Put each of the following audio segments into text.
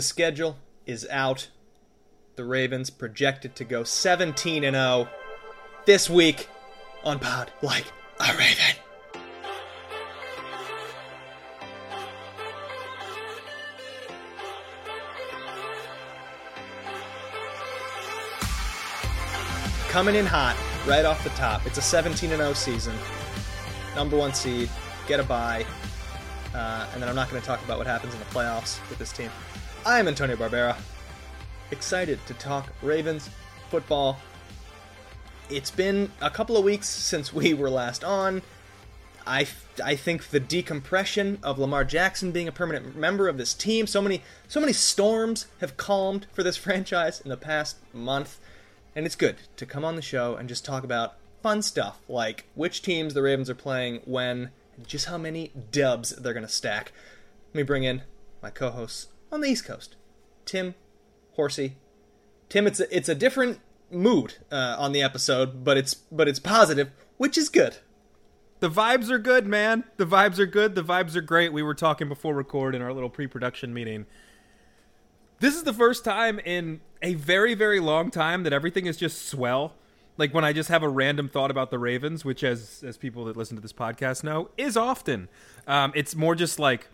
The schedule is out. The Ravens projected to go 17 and 0 this week on Pod Like a Raven. Coming in hot right off the top. It's a 17 0 season. Number one seed, get a bye. Uh, and then I'm not going to talk about what happens in the playoffs with this team. I'm Antonio Barbera. Excited to talk Ravens football. It's been a couple of weeks since we were last on. I, I think the decompression of Lamar Jackson being a permanent member of this team, so many so many storms have calmed for this franchise in the past month and it's good to come on the show and just talk about fun stuff like which teams the Ravens are playing when and just how many dubs they're going to stack. Let me bring in my co-hosts on the East Coast, Tim, Horsey. Tim, it's a, it's a different mood uh, on the episode, but it's but it's positive, which is good. The vibes are good, man. The vibes are good. The vibes are great. We were talking before record in our little pre-production meeting. This is the first time in a very very long time that everything is just swell like when I just have a random thought about the Ravens, which, as as people that listen to this podcast know, is often. Um, it's more just like,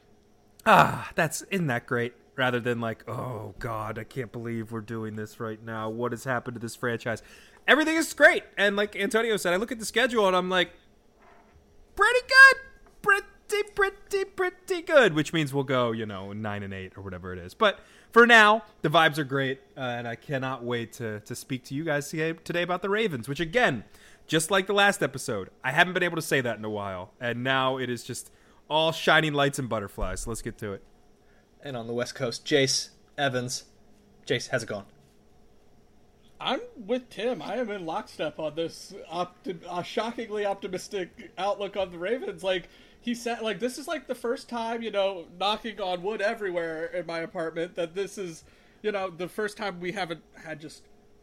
ah, that's isn't that great, rather than like, oh God, I can't believe we're doing this right now. What has happened to this franchise? Everything is great, and like Antonio said, I look at the schedule and I'm like, pretty good, pretty, pretty, pretty good. Which means we'll go, you know, nine and eight or whatever it is, but for now, the vibes are great, uh, and I cannot wait to to speak to you guys today about the Ravens. Which again, just like the last episode, I haven't been able to say that in a while, and now it is just all shining lights and butterflies. So let's get to it. And on the West Coast, Jace Evans. Jace, how's it going? I'm with Tim. I am in lockstep on this opti- uh, shockingly optimistic outlook on the Ravens. Like he said like this is like the first time you know knocking on wood everywhere in my apartment that this is you know the first time we haven't had just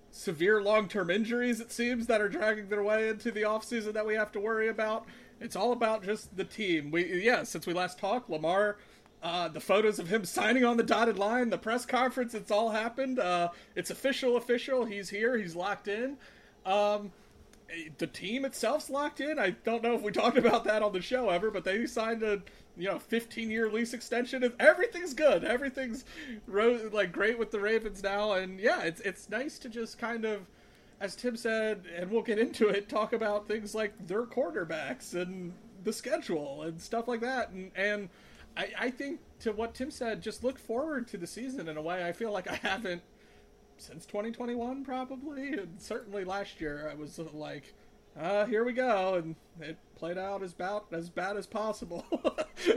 severe long-term injuries it seems that are dragging their way into the offseason that we have to worry about it's all about just the team we yeah since we last talked lamar uh, the photos of him signing on the dotted line the press conference it's all happened uh, it's official official he's here he's locked in um, the team itself's locked in. I don't know if we talked about that on the show ever, but they signed a you know 15 year lease extension. Everything's good. Everything's ro- like great with the Ravens now, and yeah, it's it's nice to just kind of, as Tim said, and we'll get into it, talk about things like their quarterbacks and the schedule and stuff like that, and and. I, I think to what Tim said, just look forward to the season in a way. I feel like I haven't since 2021 probably and certainly last year i was like uh, here we go and it played out as about as bad as possible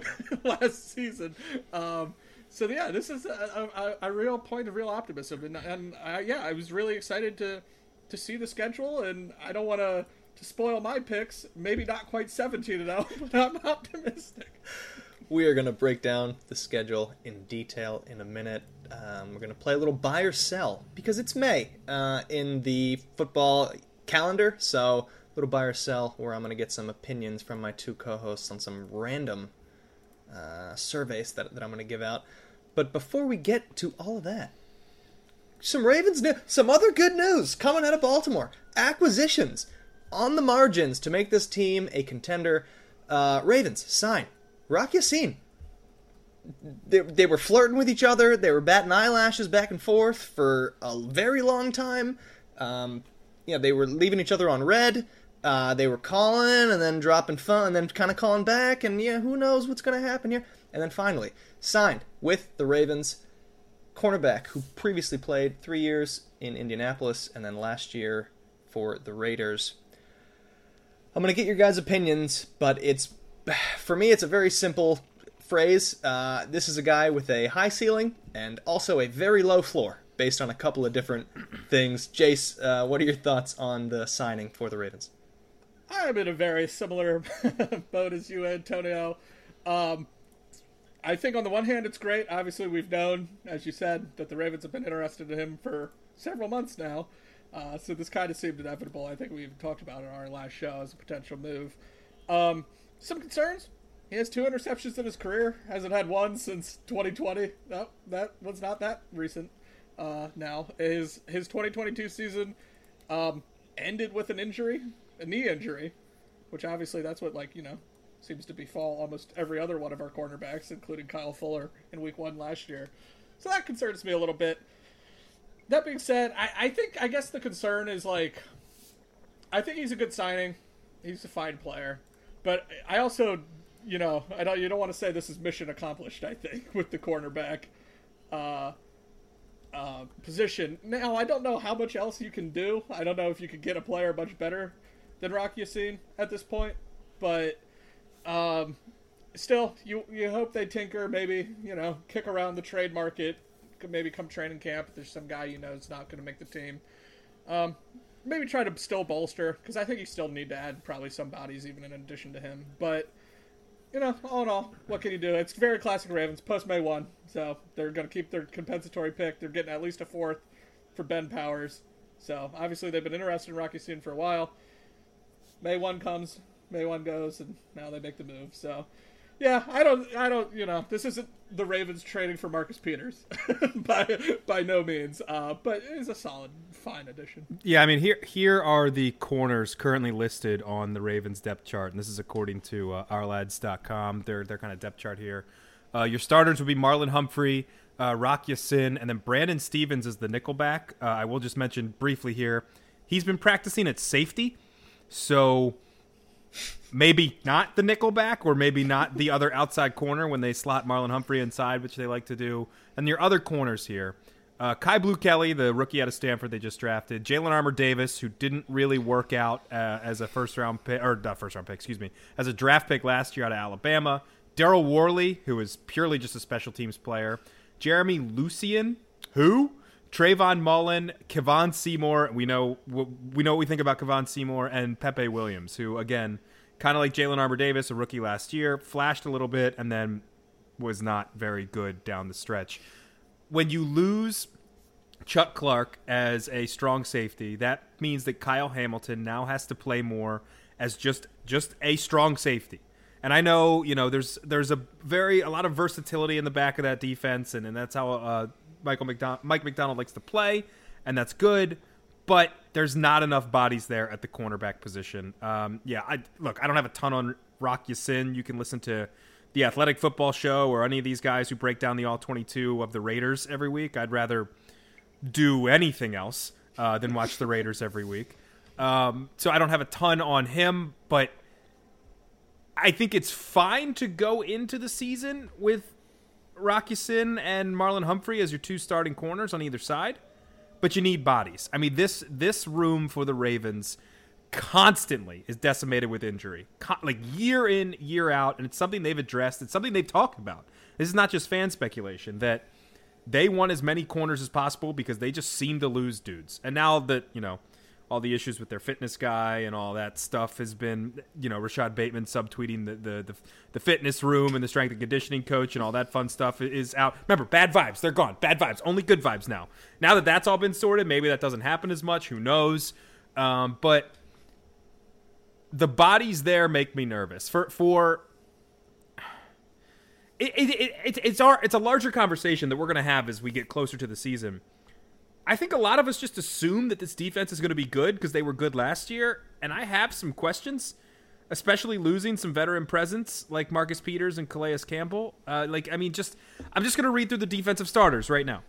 last season. Um, so yeah this is a, a, a, real point of real optimism and, and I, yeah i was really excited to to see the schedule and i don't want to to spoil my picks maybe not quite 17 and 0 but i'm optimistic we are going to break down the schedule in detail in a minute. Um, we're going to play a little buy or sell because it's May uh, in the football calendar. So, a little buy or sell where I'm going to get some opinions from my two co hosts on some random uh, surveys that, that I'm going to give out. But before we get to all of that, some Ravens news, some other good news coming out of Baltimore. Acquisitions on the margins to make this team a contender. Uh, Ravens sign Rock Ya-Sin. they, they were flirting with each other. They were batting eyelashes back and forth for a very long time. Um, yeah, they were leaving each other on red. Uh, they were calling and then dropping phone and then kind of calling back. And yeah, who knows what's going to happen here? And then finally signed with the Ravens cornerback who previously played three years in Indianapolis and then last year for the Raiders. I'm going to get your guys' opinions, but it's for me, it's a very simple phrase. Uh, this is a guy with a high ceiling and also a very low floor, based on a couple of different things. Jace, uh, what are your thoughts on the signing for the Ravens? I'm in a very similar boat as you, Antonio. Um, I think on the one hand, it's great. Obviously, we've known, as you said, that the Ravens have been interested in him for several months now. Uh, so this kind of seemed inevitable. I think we even talked about it in our last show as a potential move. Um, some concerns. He has two interceptions in his career. Hasn't had one since 2020. No, that was not that recent. Uh, now his his 2022 season um, ended with an injury, a knee injury, which obviously that's what like you know seems to befall almost every other one of our cornerbacks, including Kyle Fuller in Week One last year. So that concerns me a little bit. That being said, I, I think I guess the concern is like, I think he's a good signing. He's a fine player, but I also, you know, I don't. You don't want to say this is mission accomplished. I think with the cornerback. Uh, uh, position. Now, I don't know how much else you can do. I don't know if you could get a player much better than Rocky Ya-Sin at this point, but um, still, you you hope they tinker, maybe you know, kick around the trade market, maybe come training camp. There's some guy you know is not going to make the team. Um, maybe try to still bolster because I think you still need to add probably some bodies even in addition to him. But you know, all in all, what can you do? It's very classic Ravens post May one, so they're going to keep their compensatory pick. They're getting at least a fourth for Ben Powers. So obviously they've been interested in Rocky Ya-Sin for a while. May one comes, May one goes, and now they make the move. So yeah, I don't, I don't, you know, this isn't the Ravens trading for Marcus Peters by by no means, uh, but it is a solid, fine addition. Yeah, I mean here here are the corners currently listed on the Ravens depth chart, and this is according to uh, ourlads.com. Their their kind of depth chart here. Uh, your starters would be Marlon Humphrey, uh, Rock and then Brandon Stephens is the nickelback. Uh, I will just mention briefly here, he's been practicing at safety, so maybe not the nickelback or maybe not the other outside corner when they slot Marlon Humphrey inside, which they like to do. And your other corners here. Uh, Kyu Blu Kelly, the rookie out of Stanford they just drafted. Jalyn Armour Davis, who didn't really work out uh, as a first round pick, or not first round pick, excuse me, as a draft pick last year out of Alabama. Daryl Worley, who is purely just a special teams player. Jeremy Lucien, who? Trayvon Mullen, Kevon Seymour. We know we know what we think about Kevon Seymour and Pepe Williams, who again kind of like Jalyn Armour Davis, a rookie last year, flashed a little bit and then was not very good down the stretch. When you lose Chuck Clark as a strong safety, that means that Kyle Hamilton now has to play more as just just a strong safety. And I know, you know, there's there's a very a lot of versatility in the back of that defense, and, and that's how uh, Michael McDonald, Mike Macdonald likes to play, and that's good but there's not enough bodies there at the cornerback position. Um, yeah, I look, I don't have a ton on Rock Ya-Sin. You can listen to the Athletic Football Show or any of these guys who break down the All 22 of the Raiders every week. I'd rather do anything else uh, than watch the Raiders every week. Um, so I don't have a ton on him, but I think it's fine to go into the season with Rock Ya-Sin and Marlon Humphrey as your two starting corners on either side but you need bodies. I mean this this room for the Ravens constantly is decimated with injury, like year in year out, and it's something they've addressed. It's something they've talked about. This is not just fan speculation that they want as many corners as possible because they just seem to lose dudes. And now that you know all the issues with their fitness guy and all that stuff has been, you know, Rashod Bateman subtweeting the, the, the, the, fitness room and the strength and conditioning coach and all that fun stuff is out. Remember, bad vibes, they're gone. Bad vibes, only good vibes now. Now that that's all been sorted, maybe that doesn't happen as much. Who knows? Um, but the bodies there make me nervous. For for it, it, it, it's our it's a larger conversation that we're going to have as we get closer to the season I think a lot of us just assume that this defense is going to be good because they were good last year, and I have some questions. especially losing some veteran presence like Marcus Peters and Calais Campbell. Uh, like, I mean, just I'm just gonna read through the defensive starters right now.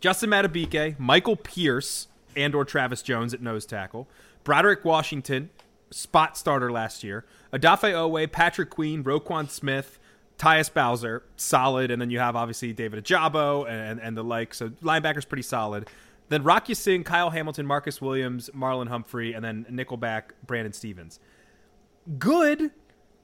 Justin Madubuike, Michael Pierce, and or Travis Jones at nose tackle, Broderick Washington, spot starter last year, Odafe Oweh, Patrick Queen, Roquan Smith, Tyus Bowser, solid, and then you have obviously David Ojabo and, and the like. So linebackers pretty solid. Then Rocky Ya-Sin, Kyle Hamilton, Marcus Williams, Marlon Humphrey, and then Nickelback, Brandon Stephens. Good,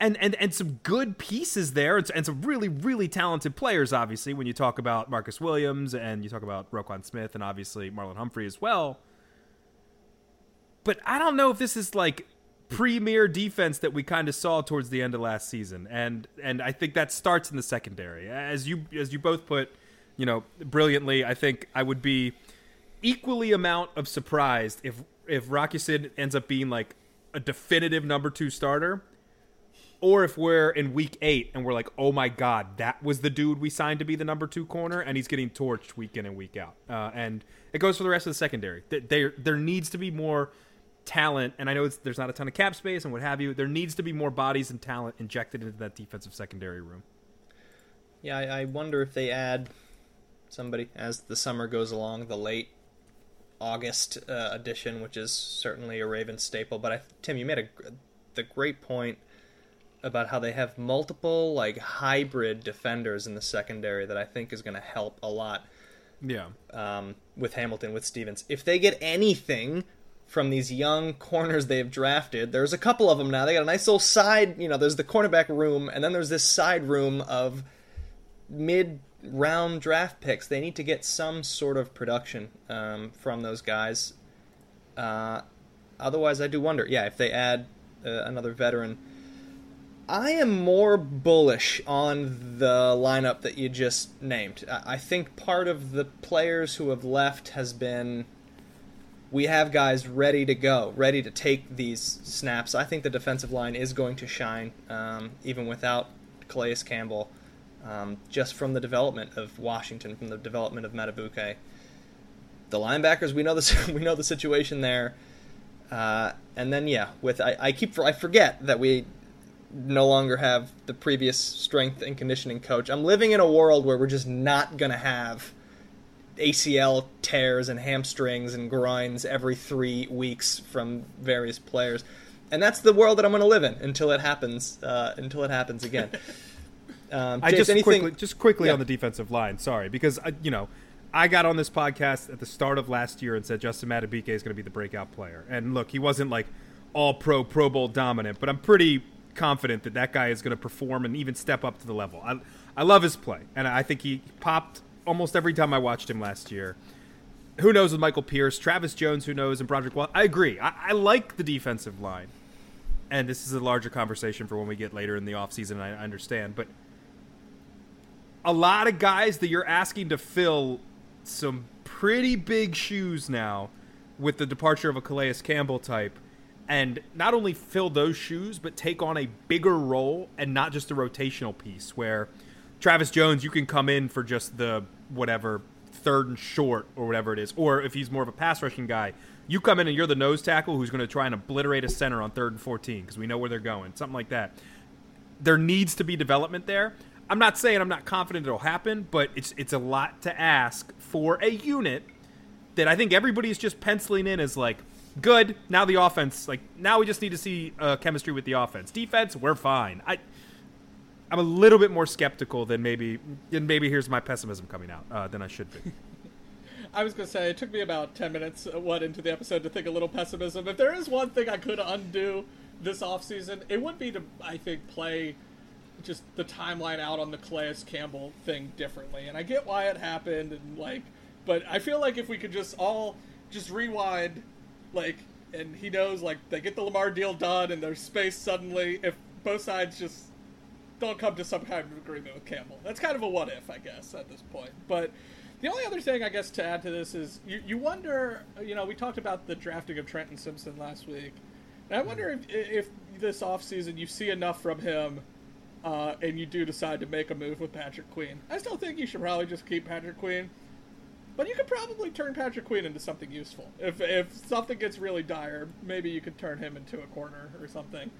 and and and some good pieces there, and, and some really really talented players. Obviously, when you talk about Marcus Williams and you talk about Roquan Smith, and obviously Marlon Humphrey as well. But I don't know if this is like premier defense that we kind of saw towards the end of last season, and and I think that starts in the secondary. As you as you both put, you know, brilliantly, I think I would be equally amount of surprised if if Rock Ya-Sin ends up being like a definitive number two starter, or if we're in week eight and we're like, oh my god, that was the dude we signed to be the number two corner, and he's getting torched week in and week out. Uh, and it goes for the rest of the secondary. There there needs to be more talent, and I know there's not a ton of cap space and what have you. There needs to be more bodies and talent injected into that defensive secondary room. Yeah, I, I wonder if they add somebody as the summer goes along, the late August uh, edition, which is certainly a Raven staple. But I, Tim, you made a the great point about how they have multiple like hybrid defenders in the secondary that I think is going to help a lot. Yeah. Um, with Hamilton, with Stephens, if they get anything from these young corners they've drafted. There's a couple of them now. They got a nice little side, you know, there's the cornerback room, and then there's this side room of mid round draft picks. They need to get some sort of production um, from those guys. Uh, otherwise, I do wonder, yeah, if they add uh, another veteran. I am more bullish on the lineup that you just named. I think part of the players who have left has been we have guys ready to go, ready to take these snaps. I think the defensive line is going to shine, um, even without Calais Campbell, um, just from the development of Washington, from the development of Madubuike. The linebackers, we know the we know the situation there, uh, and then yeah, with I, I keep I forget that we no longer have the previous strength and conditioning coach. I'm living in a world where we're just not gonna have ACL tears and hamstrings and grinds every three weeks from various players, and that's the world that I'm going to live in until it happens. Uh, until it happens again. Um, James, I just anything... quickly, just quickly yeah. on the defensive line. Sorry, because I, you know, I got on this podcast at the start of last year and said Justin Madubuike is going to be the breakout player. And look, he wasn't like all pro, Pro Bowl dominant, but I'm pretty confident that that guy is going to perform and even step up to the level. I, I love his play, and I think he popped almost every time I watched him last year. Who knows with Michael Pierce, Travis Jones, who knows, and Broderick Wall. I agree. I, I like the defensive line. And this is a larger conversation for when we get later in the offseason, I understand. But a lot of guys that you're asking to fill some pretty big shoes now with the departure of a Calais Campbell type and not only fill those shoes but take on a bigger role and not just a rotational piece where Travis Jones you can come in for just the whatever third and short or whatever it is, or if he's more of a pass rushing guy, you come in and you're the nose tackle who's going to try and obliterate a center on third and 14 because we know where they're going, something like that. There needs to be development there. I'm not saying I'm not confident it'll happen, but it's it's a lot to ask for a unit that I think everybody's just penciling in as like good. Now the offense, like now we just need to see uh, chemistry with the offense. Defense, we're fine. I I'm a little bit more skeptical than maybe, and maybe here's my pessimism coming out uh, than I should be. I was gonna say it took me about ten minutes, uh, what into the episode, to think a little pessimism. If there is one thing I could undo this offseason, it would be to I think play just the timeline out on the Calais Campbell thing differently. And I get why it happened, and like, but I feel like if we could just all just rewind, like, and he knows like they get the Lamar deal done, and there's space suddenly. If both sides just don't come to some kind of agreement with Campbell. That's kind of a what if, I guess, at this point. But the only other thing, I guess, to add to this is you, you wonder, you know, we talked about the drafting of Trenton Simpson last week. And I wonder if, if this offseason you see enough from him uh, and you do decide to make a move with Patrick Queen. I still think you should probably just keep Patrick Queen. But you could probably turn Patrick Queen into something useful. If, if something gets really dire, maybe you could turn him into a corner or something.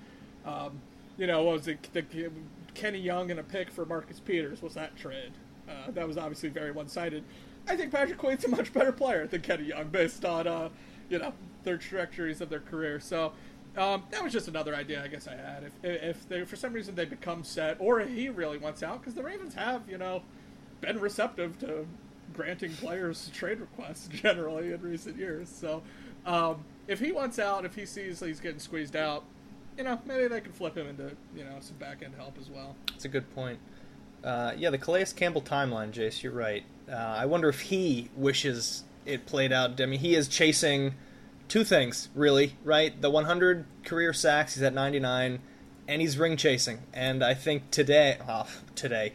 Um, you know, what was it the, Kenny Young and a pick for Marcus Peters? Was that trade? Uh, that was obviously very one-sided. I think Patrick Queen's a much better player than Kenny Young based on uh, you know their trajectories of their career. So um, that was just another idea I guess I had. If if they for some reason they become set, or he really wants out, because the Ravens have you know been receptive to granting players trade requests generally in recent years. So um, if he wants out, if he sees he's getting squeezed out, you know maybe they can flip him into you know some back end help as well. That's a good point. Uh, yeah, the Calais Campbell timeline, Jace, you're right. Uh, I wonder if he wishes it played out. I mean, he is chasing two things, really, right? The 100 career sacks, he's at 99, and he's ring chasing. And I think today, oh, today,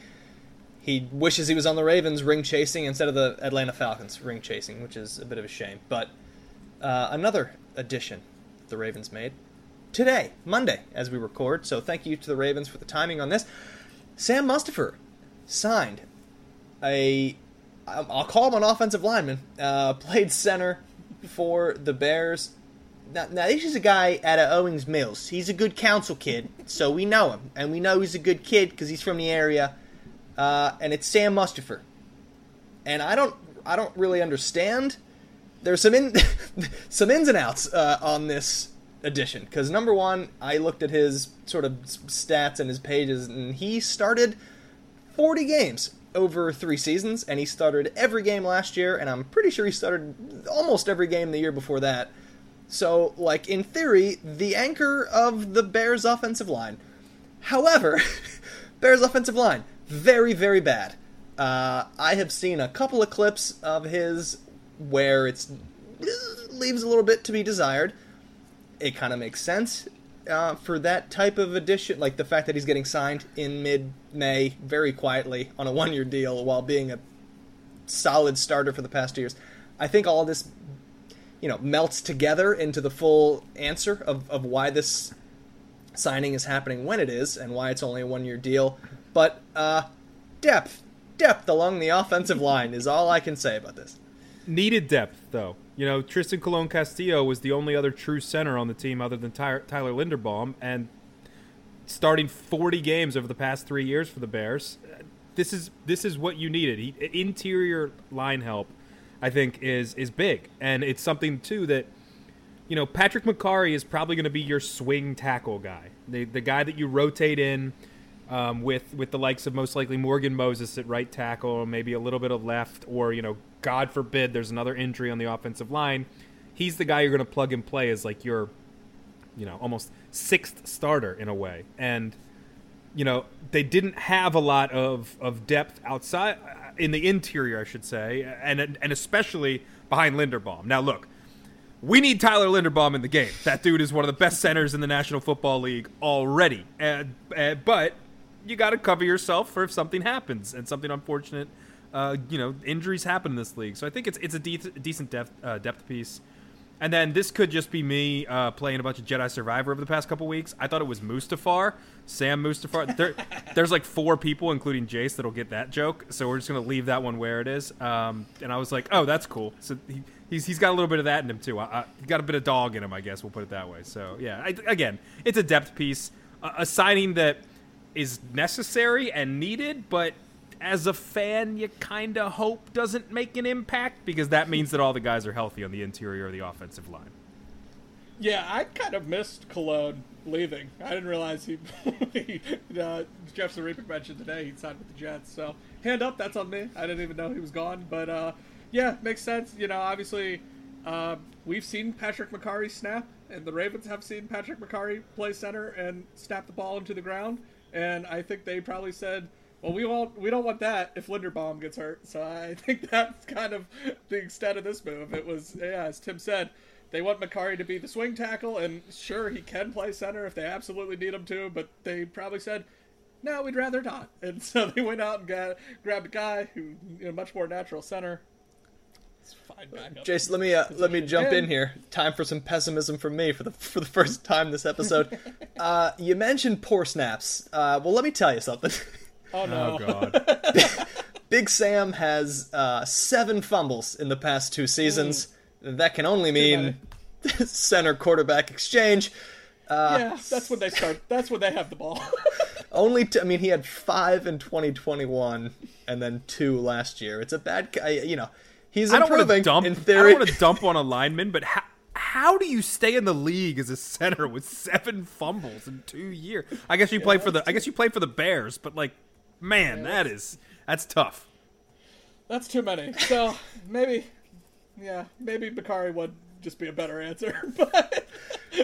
he wishes he was on the Ravens ring chasing instead of the Atlanta Falcons ring chasing, which is a bit of a shame. But uh, another addition the Ravens made today, Monday, as we record. So thank you to the Ravens for the timing on this. Sam Mustipher signed a I'll call him an offensive lineman. Uh, played center for the Bears. Now, now, this is a guy out of Owings Mills. He's a Good Counsel kid, so we know him, and we know he's a good kid because he's from the area. Uh, and it's Sam Mustipher. And I don't, I don't really understand. There's some in, some ins and outs uh, on this edition because number one, I looked at his sort of stats and his pages, and he started 40 games over three seasons, and he started every game last year, and I'm pretty sure he started almost every game the year before that. So, like, in theory, the anchor of the Bears' offensive line. However, Bears' offensive line, very, very bad. Uh, I have seen a couple of clips of his where it's leaves a little bit to be desired. It kind of makes sense uh, for that type of addition, like the fact that he's getting signed in mid-May very quietly on a one-year deal while being a solid starter for the past years. I think all this, you know, melts together into the full answer of, of why this signing is happening when it is and why it's only a one-year deal. But uh, depth, depth along the offensive line is all I can say about this. Needed depth, though. You know, Trystan Colon Castillo was the only other true center on the team other than Tyler, Linderbaum, and starting 40 games over the past three years for the Bears. This is this is what you needed. He, interior line help, I think, is is big, and it's something too that you know Patrick Mekari is probably going to be your swing tackle guy, the the guy that you rotate in. Um, with with the likes of most likely Morgan Moses at right tackle, maybe a little bit of left, or you know God forbid there's another injury on the offensive line, he's the guy you're going to plug and play as like your, you know, almost sixth starter in a way. And you know they didn't have a lot of of depth outside uh, in the interior, I should say, and and especially behind Linderbaum. Now look. We need Tyler Linderbaum in the game. That dude is one of the best centers in the National Football League already. And, and but you got to cover yourself for if something happens and something unfortunate uh, you know, injuries happen in this league. So I think it's it's a de- decent depth uh, depth piece. And then this could just be me uh, playing a bunch of Jedi Survivor over the past couple weeks. I thought it was Mustafar, Sam Mustafar. There, there's like four people, including Jace, that'll get that joke. So we're just gonna leave that one where it is. Um, and I was like, oh, that's cool. So he, he's he's got a little bit of that in him too. I, I, he got a bit of dog in him, I guess. We'll put it that way. So yeah, I, again, it's a depth piece, a, a signing that is necessary and needed, but as a fan, you kind of hope doesn't make an impact because that means that all the guys are healthy on the interior of the offensive line. Yeah, I kind of missed Colon leaving. I didn't realize he, he uh, Jeff Zrebiec mentioned today he signed with the Jets. So hand up, that's on me. I didn't even know he was gone. But uh, yeah, makes sense. You know, obviously uh, we've seen Patrick Mekari snap, and the Ravens have seen Patrick Mekari play center and snap the ball into the ground. And I think they probably said well, we won't. We don't want that if Linderbaum gets hurt. So I think that's kind of the extent of this move. It was, yeah, as Tim said, they want Mekari to be the swing tackle, and sure, he can play center if they absolutely need him to. But they probably said, no, we'd rather not. And so they went out and got grabbed a guy who, you know, much more natural center. Jason, let me uh, let me jump in here. Time for some pessimism from me for the for the first time this episode. uh, you mentioned poor snaps. Uh, well, let me tell you something. Oh no! Oh god! Big Sam has uh, seven fumbles in the past two seasons. Mm. That can only mean center quarterback exchange. yeah, that's when they start. That's when they have the ball. Only, t- I mean, he had five in 2021 and then two last year. It's a bad, you know, he's I don't want to dump. in I don't want to dump on a lineman, but how, how do you stay in the league as a center with seven fumbles in two years? I guess you play for the. I guess you play for the Bears, but like, man, that is that's tough. That's too many. So maybe, yeah, maybe Bakari would just be a better answer. But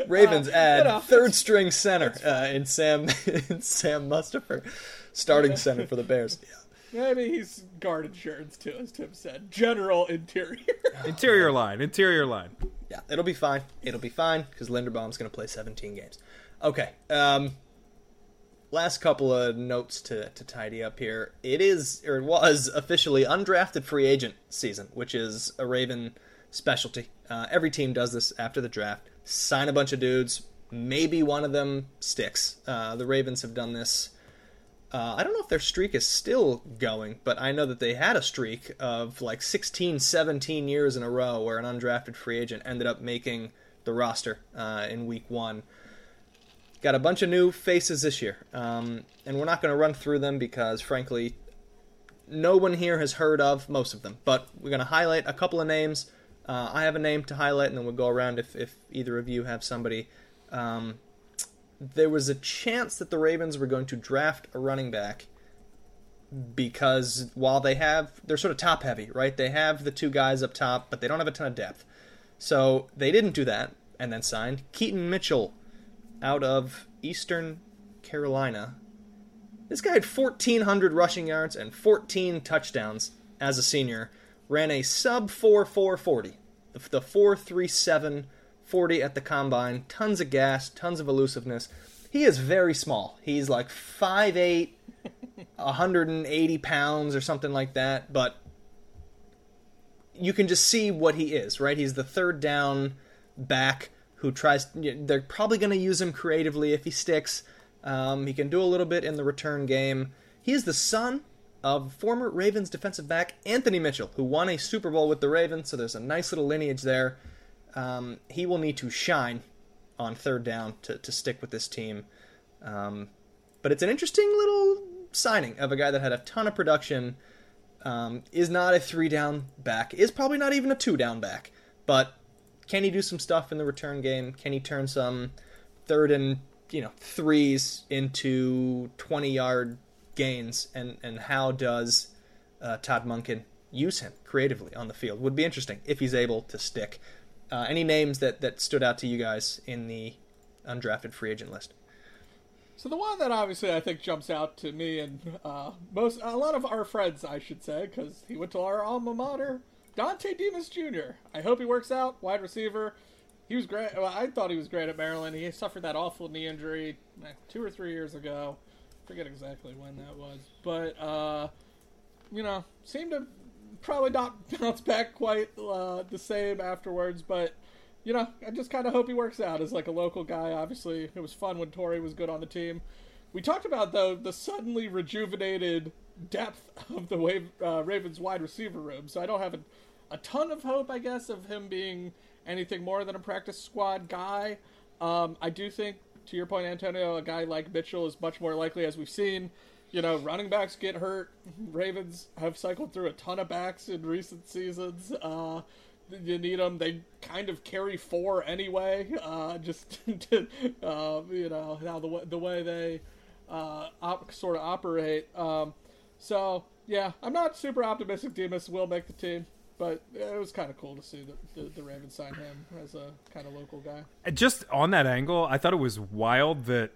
Ravens uh, add you know, third string center uh, in Sam in Sam Mustafer, starting center for the Bears. Yeah. maybe he's guard insurance too, as Tim said. General interior. Interior line, interior line. Yeah, it'll be fine. It'll be fine because Linderbaum's going to play 17 games. Okay. Um, last couple of notes to, to tidy up here. It is, or it was, officially undrafted free agent season, which is a Raven specialty. Uh, every team does this after the draft. Sign a bunch of dudes. Maybe one of them sticks. Uh, the Ravens have done this. Uh, I don't know if their streak is still going, but I know that they had a streak of like 16, 17 years in a row where an undrafted free agent ended up making the roster uh, in week one. Got a bunch of new faces this year, um, and we're not going to run through them because, frankly, no one here has heard of most of them. But we're going to highlight a couple of names. Uh, I have a name to highlight, and then we'll go around if, if either of you have somebody. Um, there was a chance that the Ravens were going to draft a running back because while they have, they're sort of top heavy, right? They have the two guys up top, but they don't have a ton of depth. So they didn't do that and then signed Keaton Mitchell out of Eastern Carolina. This guy had 1,400 rushing yards and 14 touchdowns as a senior. Ran a sub 4 440, the 437 40 at the combine. Tons of gas, tons of elusiveness. He is very small. He's like 5'8, 180 pounds or something like that, but you can just see what he is, right? He's the third down back who tries. They're probably going to use him creatively if he sticks. Um, he can do a little bit in the return game. He is the son of former Ravens defensive back Anthony Mitchell, who won a Super Bowl with the Ravens, so there's a nice little lineage there. Um, he will need to shine on third down to, to stick with this team. Um, but it's an interesting little signing of a guy that had a ton of production, um, is not a three down back, is probably not even a two down back, but can he do some stuff in the return game? Can he turn some third and you know threes into 20 yard gains and and how does uh, Todd Monken use him creatively on the field would be interesting if he's able to stick. Uh, any names that that stood out to you guys in the undrafted free agent list? So the one that obviously I think jumps out to me and uh, most a lot of our friends, I should say, because he went to our alma mater, Dontay Demus Jr. I hope he works out. Wide receiver. He was great. Well, I thought he was great at Maryland. He suffered that awful knee injury eh, two or three years ago. Forget exactly when that was, but uh, you know, seemed to probably not bounce back quite uh, the same afterwards. But you know, I just kind of hope he works out as like a local guy. Obviously, it was fun when Torrey was good on the team. We talked about though the suddenly rejuvenated depth of the Wave, uh, Ravens wide receiver room. So I don't have a, a ton of hope, I guess, of him being anything more than a practice squad guy. Um, I do think, to your point, Antonio, a guy like Mitchell is much more likely, as we've seen. You know, running backs get hurt. Ravens have cycled through a ton of backs in recent seasons. Uh, you need them. They kind of carry four anyway. Uh, just to, uh, you know how the the way they uh, op- sort of operate. Um, so yeah, I'm not super optimistic. Demus will make the team, but it was kind of cool to see the, the, the Ravens sign him as a kind of local guy. Just on that angle, I thought it was wild that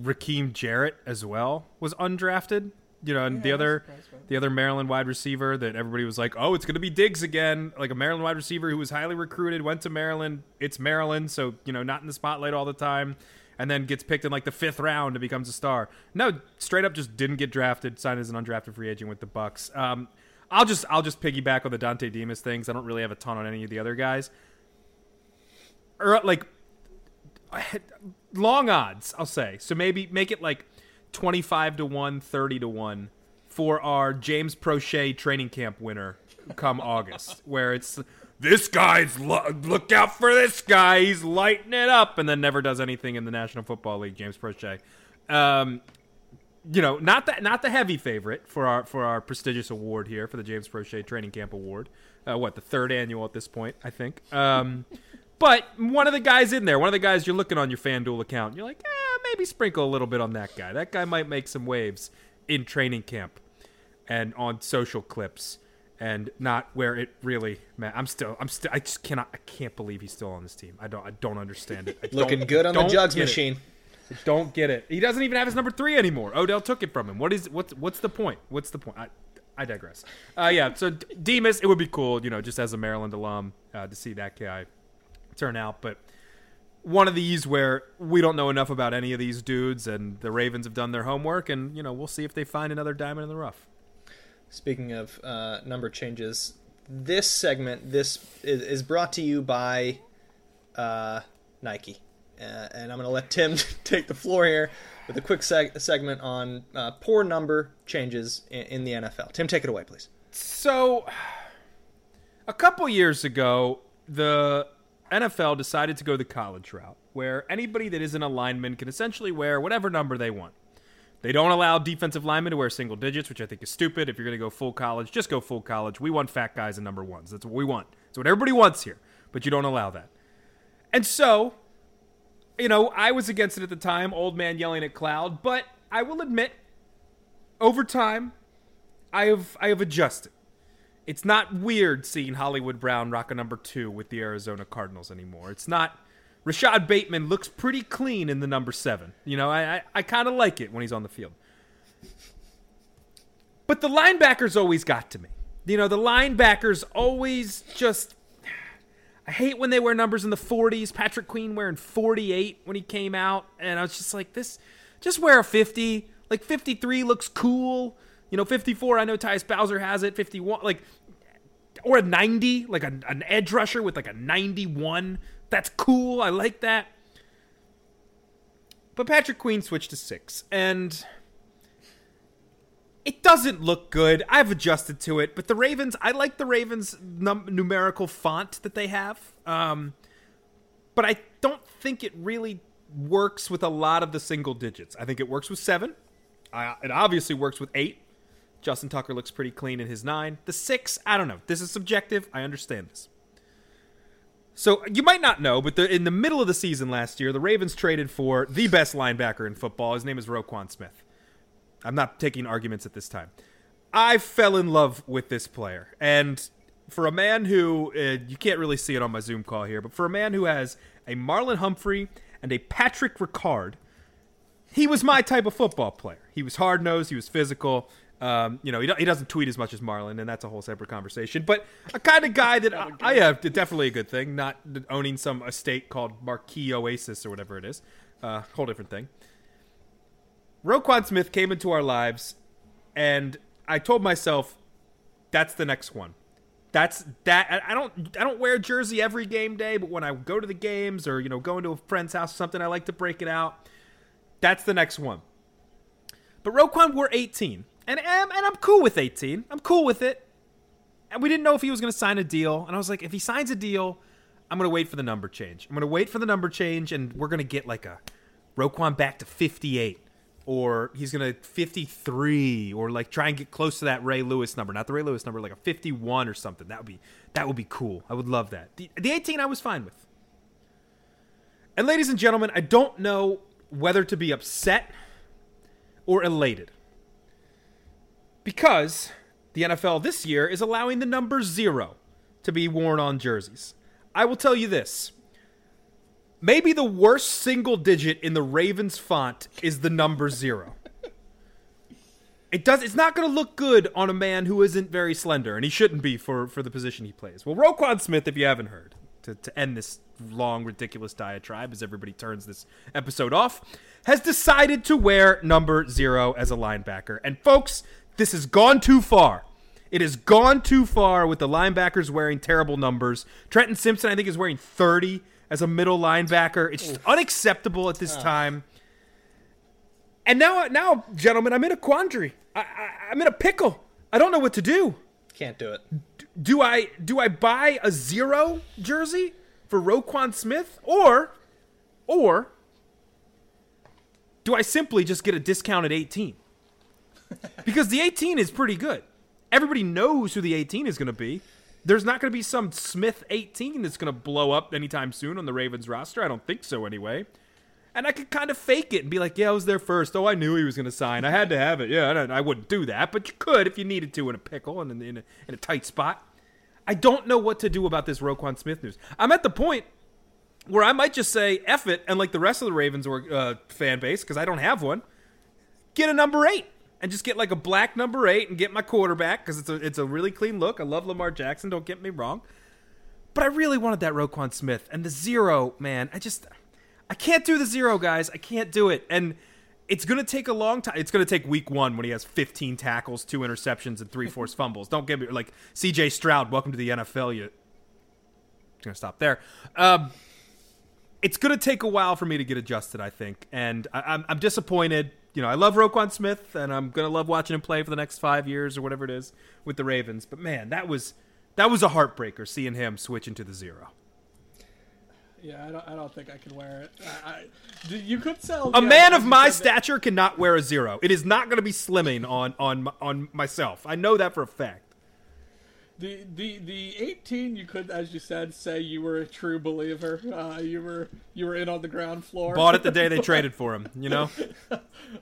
Rakim Jarrett as well was undrafted. You know, and Yeah, the other surprised by that. the other Maryland wide receiver that everybody was like, "Oh, it's going to be Diggs again." Like a Maryland wide receiver who was highly recruited, went to Maryland. It's Maryland, so you know, not in the spotlight all the time, and then gets picked in like the fifth round and becomes a star. No, straight up just didn't get drafted. Signed as an undrafted free agent with the Bucs. Um, I'll just I'll just piggyback on the Dontay Demus things. I don't really have a ton on any of the other guys. Or like long odds, I'll say. So maybe make it like 25 to 1, 30 to 1 for our James Proche training camp winner come August, where it's this guy's lo- look out for this guy. He's lighting it up, and then never does anything in the National Football League. James Proche. Um, you know, not the not the heavy favorite for our for our prestigious award here for the James Proche Training Camp Award. Uh, what the third annual at this point, I think. Um, but one of the guys in there, one of the guys you're looking on your FanDuel account, you're like, eh, maybe sprinkle a little bit on that guy. That guy might make some waves in training camp and on social clips and not where it really man i'm still i'm still i just cannot i can't believe he's still on this team i don't i don't understand it I Looking good on the jugs machine. it. Don't get it he doesn't even have his number three anymore odell took it from him what is what's what's the point what's the point i I digress. Uh, yeah, so Demus, it would be cool, you know, just as a Maryland alum, uh, to see that guy turn out. But one of these where we don't know enough about any of these dudes, and the Ravens have done their homework, and you know, we'll see if they find another diamond in the rough. Speaking of uh, number changes, this segment this is, is brought to you by uh, Nike, uh, and I'm going to let Tim take the floor here with a quick seg- segment on uh, poor number changes in, in the NFL. Tim, take it away, please. So, a couple years ago, the NFL decided to go the college route, where anybody that isn't a lineman can essentially wear whatever number they want. They don't allow defensive linemen to wear single digits, which I think is stupid. If you're going to go full college, just go full college. We want fat guys and number ones. That's what we want. That's what everybody wants here, but you don't allow that. And so, you know, I was against it at the time, old man yelling at cloud, but I will admit, over time, I have I have adjusted. It's not weird seeing Hollywood Brown rock a number two with the Arizona Cardinals anymore. It's not. Rashod Bateman looks pretty clean in the number seven. You know, I I, I kind of like it when he's on the field. But the linebackers always got to me. You know, the linebackers always just. I hate when they wear numbers in the 40s. Patrick Queen wearing 48 when he came out, and I was just like, this. Just wear a 50. Like 53 looks cool. You know, 54. I know Tyus Bowser has it. 51, like, or a 90, like a, an edge rusher with like a 91. That's cool. I like that. But Patrick Queen switched to six, and it doesn't look good. I've adjusted to it, but the Ravens, I like the Ravens num- numerical font that they have. Um, but I don't think it really works with a lot of the single digits. I think it works with seven. I, it obviously works with eight. Justin Tucker looks pretty clean in his nine. The six, I don't know. This is subjective. I understand this. So you might not know, but the, in the middle of the season last year, the Ravens traded for the best linebacker in football. His name is Roquan Smith. I'm not taking arguments at this time. I fell in love with this player, and for a man who uh, you can't really see it on my Zoom call here, but for a man who has a Marlon Humphrey and a Patrick Ricard, he was my type of football player. He was hard nosed. He was physical. Um, you know, he, he doesn't tweet as much as Marlon, and that's a whole separate conversation. But a kind of guy that I, I have definitely a good thing. Not owning some estate called Marquee Oasis or whatever it is. Uh, whole different thing. Roquan Smith came into our lives, and I told myself, "That's the next one." That's that. I- don't. I don't wear jersey every game day, but when I go to the games or you know go into a friend's house or something, I like to break it out. That's the next one. But Roquan wore 18, and and and I'm cool with 18. I'm cool with it. And we didn't know if he was going to sign a deal, and I was like, if he signs a deal, I'm going to wait for the number change. I'm going to wait for the number change, and we're going to get like a Roquan back to 58, or he's going to 53, or like try and get close to that Ray Lewis number, not the Ray Lewis number, like a 51 or something. That would be that would be cool. I would love that. The, the 18 I was fine with. And ladies and gentlemen, I don't know whether to be upset or elated. Because the NFL this year is allowing the number zero to be worn on jerseys. I will tell you this. Maybe the worst single digit in the Ravens font is the number zero. It does. It's not going to look good on a man who isn't very slender, and he shouldn't be for for the position he plays. Well, Roquan Smith, if you haven't heard, to to end this long ridiculous diatribe as everybody turns this episode off, has decided to wear number zero as a linebacker. And folks, this has gone too far. It has gone too far with the linebackers wearing terrible numbers. Trenton Simpson, I think, is wearing 30 as a middle linebacker. It's just unacceptable at this time. And now, now, gentlemen, I'm in a quandary. I, I, I'm in a pickle. I don't know what to do. Can't do it. do I do I buy a zero jersey for Roquan Smith or or do I simply just get a discounted 18? Because the 18 is pretty good. Everybody knows who the 18 is going to be. There's not going to be some Smith 18 that's going to blow up anytime soon on the Ravens roster. I don't think so anyway. And I could kind of fake it and be like, yeah, I was there first. Oh, I knew he was going to sign. I had to have it. Yeah, I, I wouldn't do that, but you could if you needed to in a pickle and in, a, in a tight spot. I don't know what to do about this Roquan Smith news. I'm at the point where I might just say F it and like the rest of the Ravens or uh, fan base because I don't have one, get a number eight and just get like a black number eight and get my quarterback because it's a it's a really clean look. I love Lamar Jackson. Don't get me wrong, but I really wanted that Roquan Smith and the zero man. I just I can't do the zero guys. I can't do it and. It's to take a long time. It's to take week one when he has 15 tackles, two interceptions, and three forced fumbles. Don't get me like CJ Stroud. Welcome to the NFL. You going to stop there. Um, it's to take a while for me to get adjusted, I think, and I, I'm, I'm disappointed. You know, I love Roquan Smith, and I'm going to love watching him play for the next five years or whatever it is with the Ravens. But man, that was that was a heartbreaker seeing him switch into the zero. Yeah, I don't, I don't think I can wear it. I, I, you could sell a yeah, man of my stature cannot wear a zero. It is not going to be slimming on on on myself. I know that for a fact the the the 18 you could as you said say you were a true believer. Uh, you were you were in on the ground floor. Bought it the day they traded for him you know?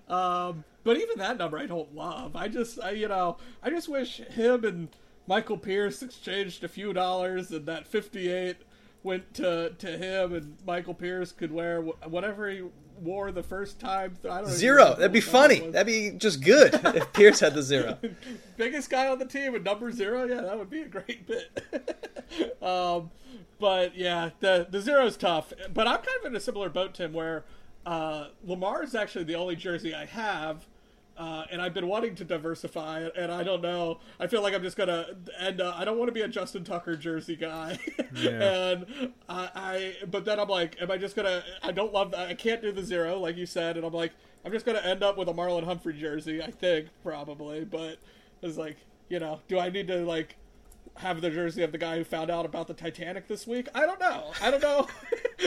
Um, but even that number i don't love. I just I, you know i just wish him and michael pierce exchanged a few dollars and that 58 went to to him and michael pierce could wear whatever he wore the first time. I don't zero. That'd be funny. That'd be just good if Pierce had the zero. Biggest guy on the team with number zero. Yeah, that would be a great bit. um, but yeah, the the zero is tough. But I'm kind of in a similar boat, Tim, where uh, Lamar is actually the only jersey I have uh, and I've been wanting to diversify, and I don't know. I feel like I'm just gonna end. Up, I don't want to be a Justin Tucker jersey guy, yeah. and I, I. But then I'm like, am I just gonna? I don't love that. I can't do the zero, like you said, and I'm like, I'm just gonna end up with a Marlon Humphrey jersey. I think probably, but it's like, you know, do I need to like have the jersey of the guy who found out about the Titanic this week? I don't know. I don't know.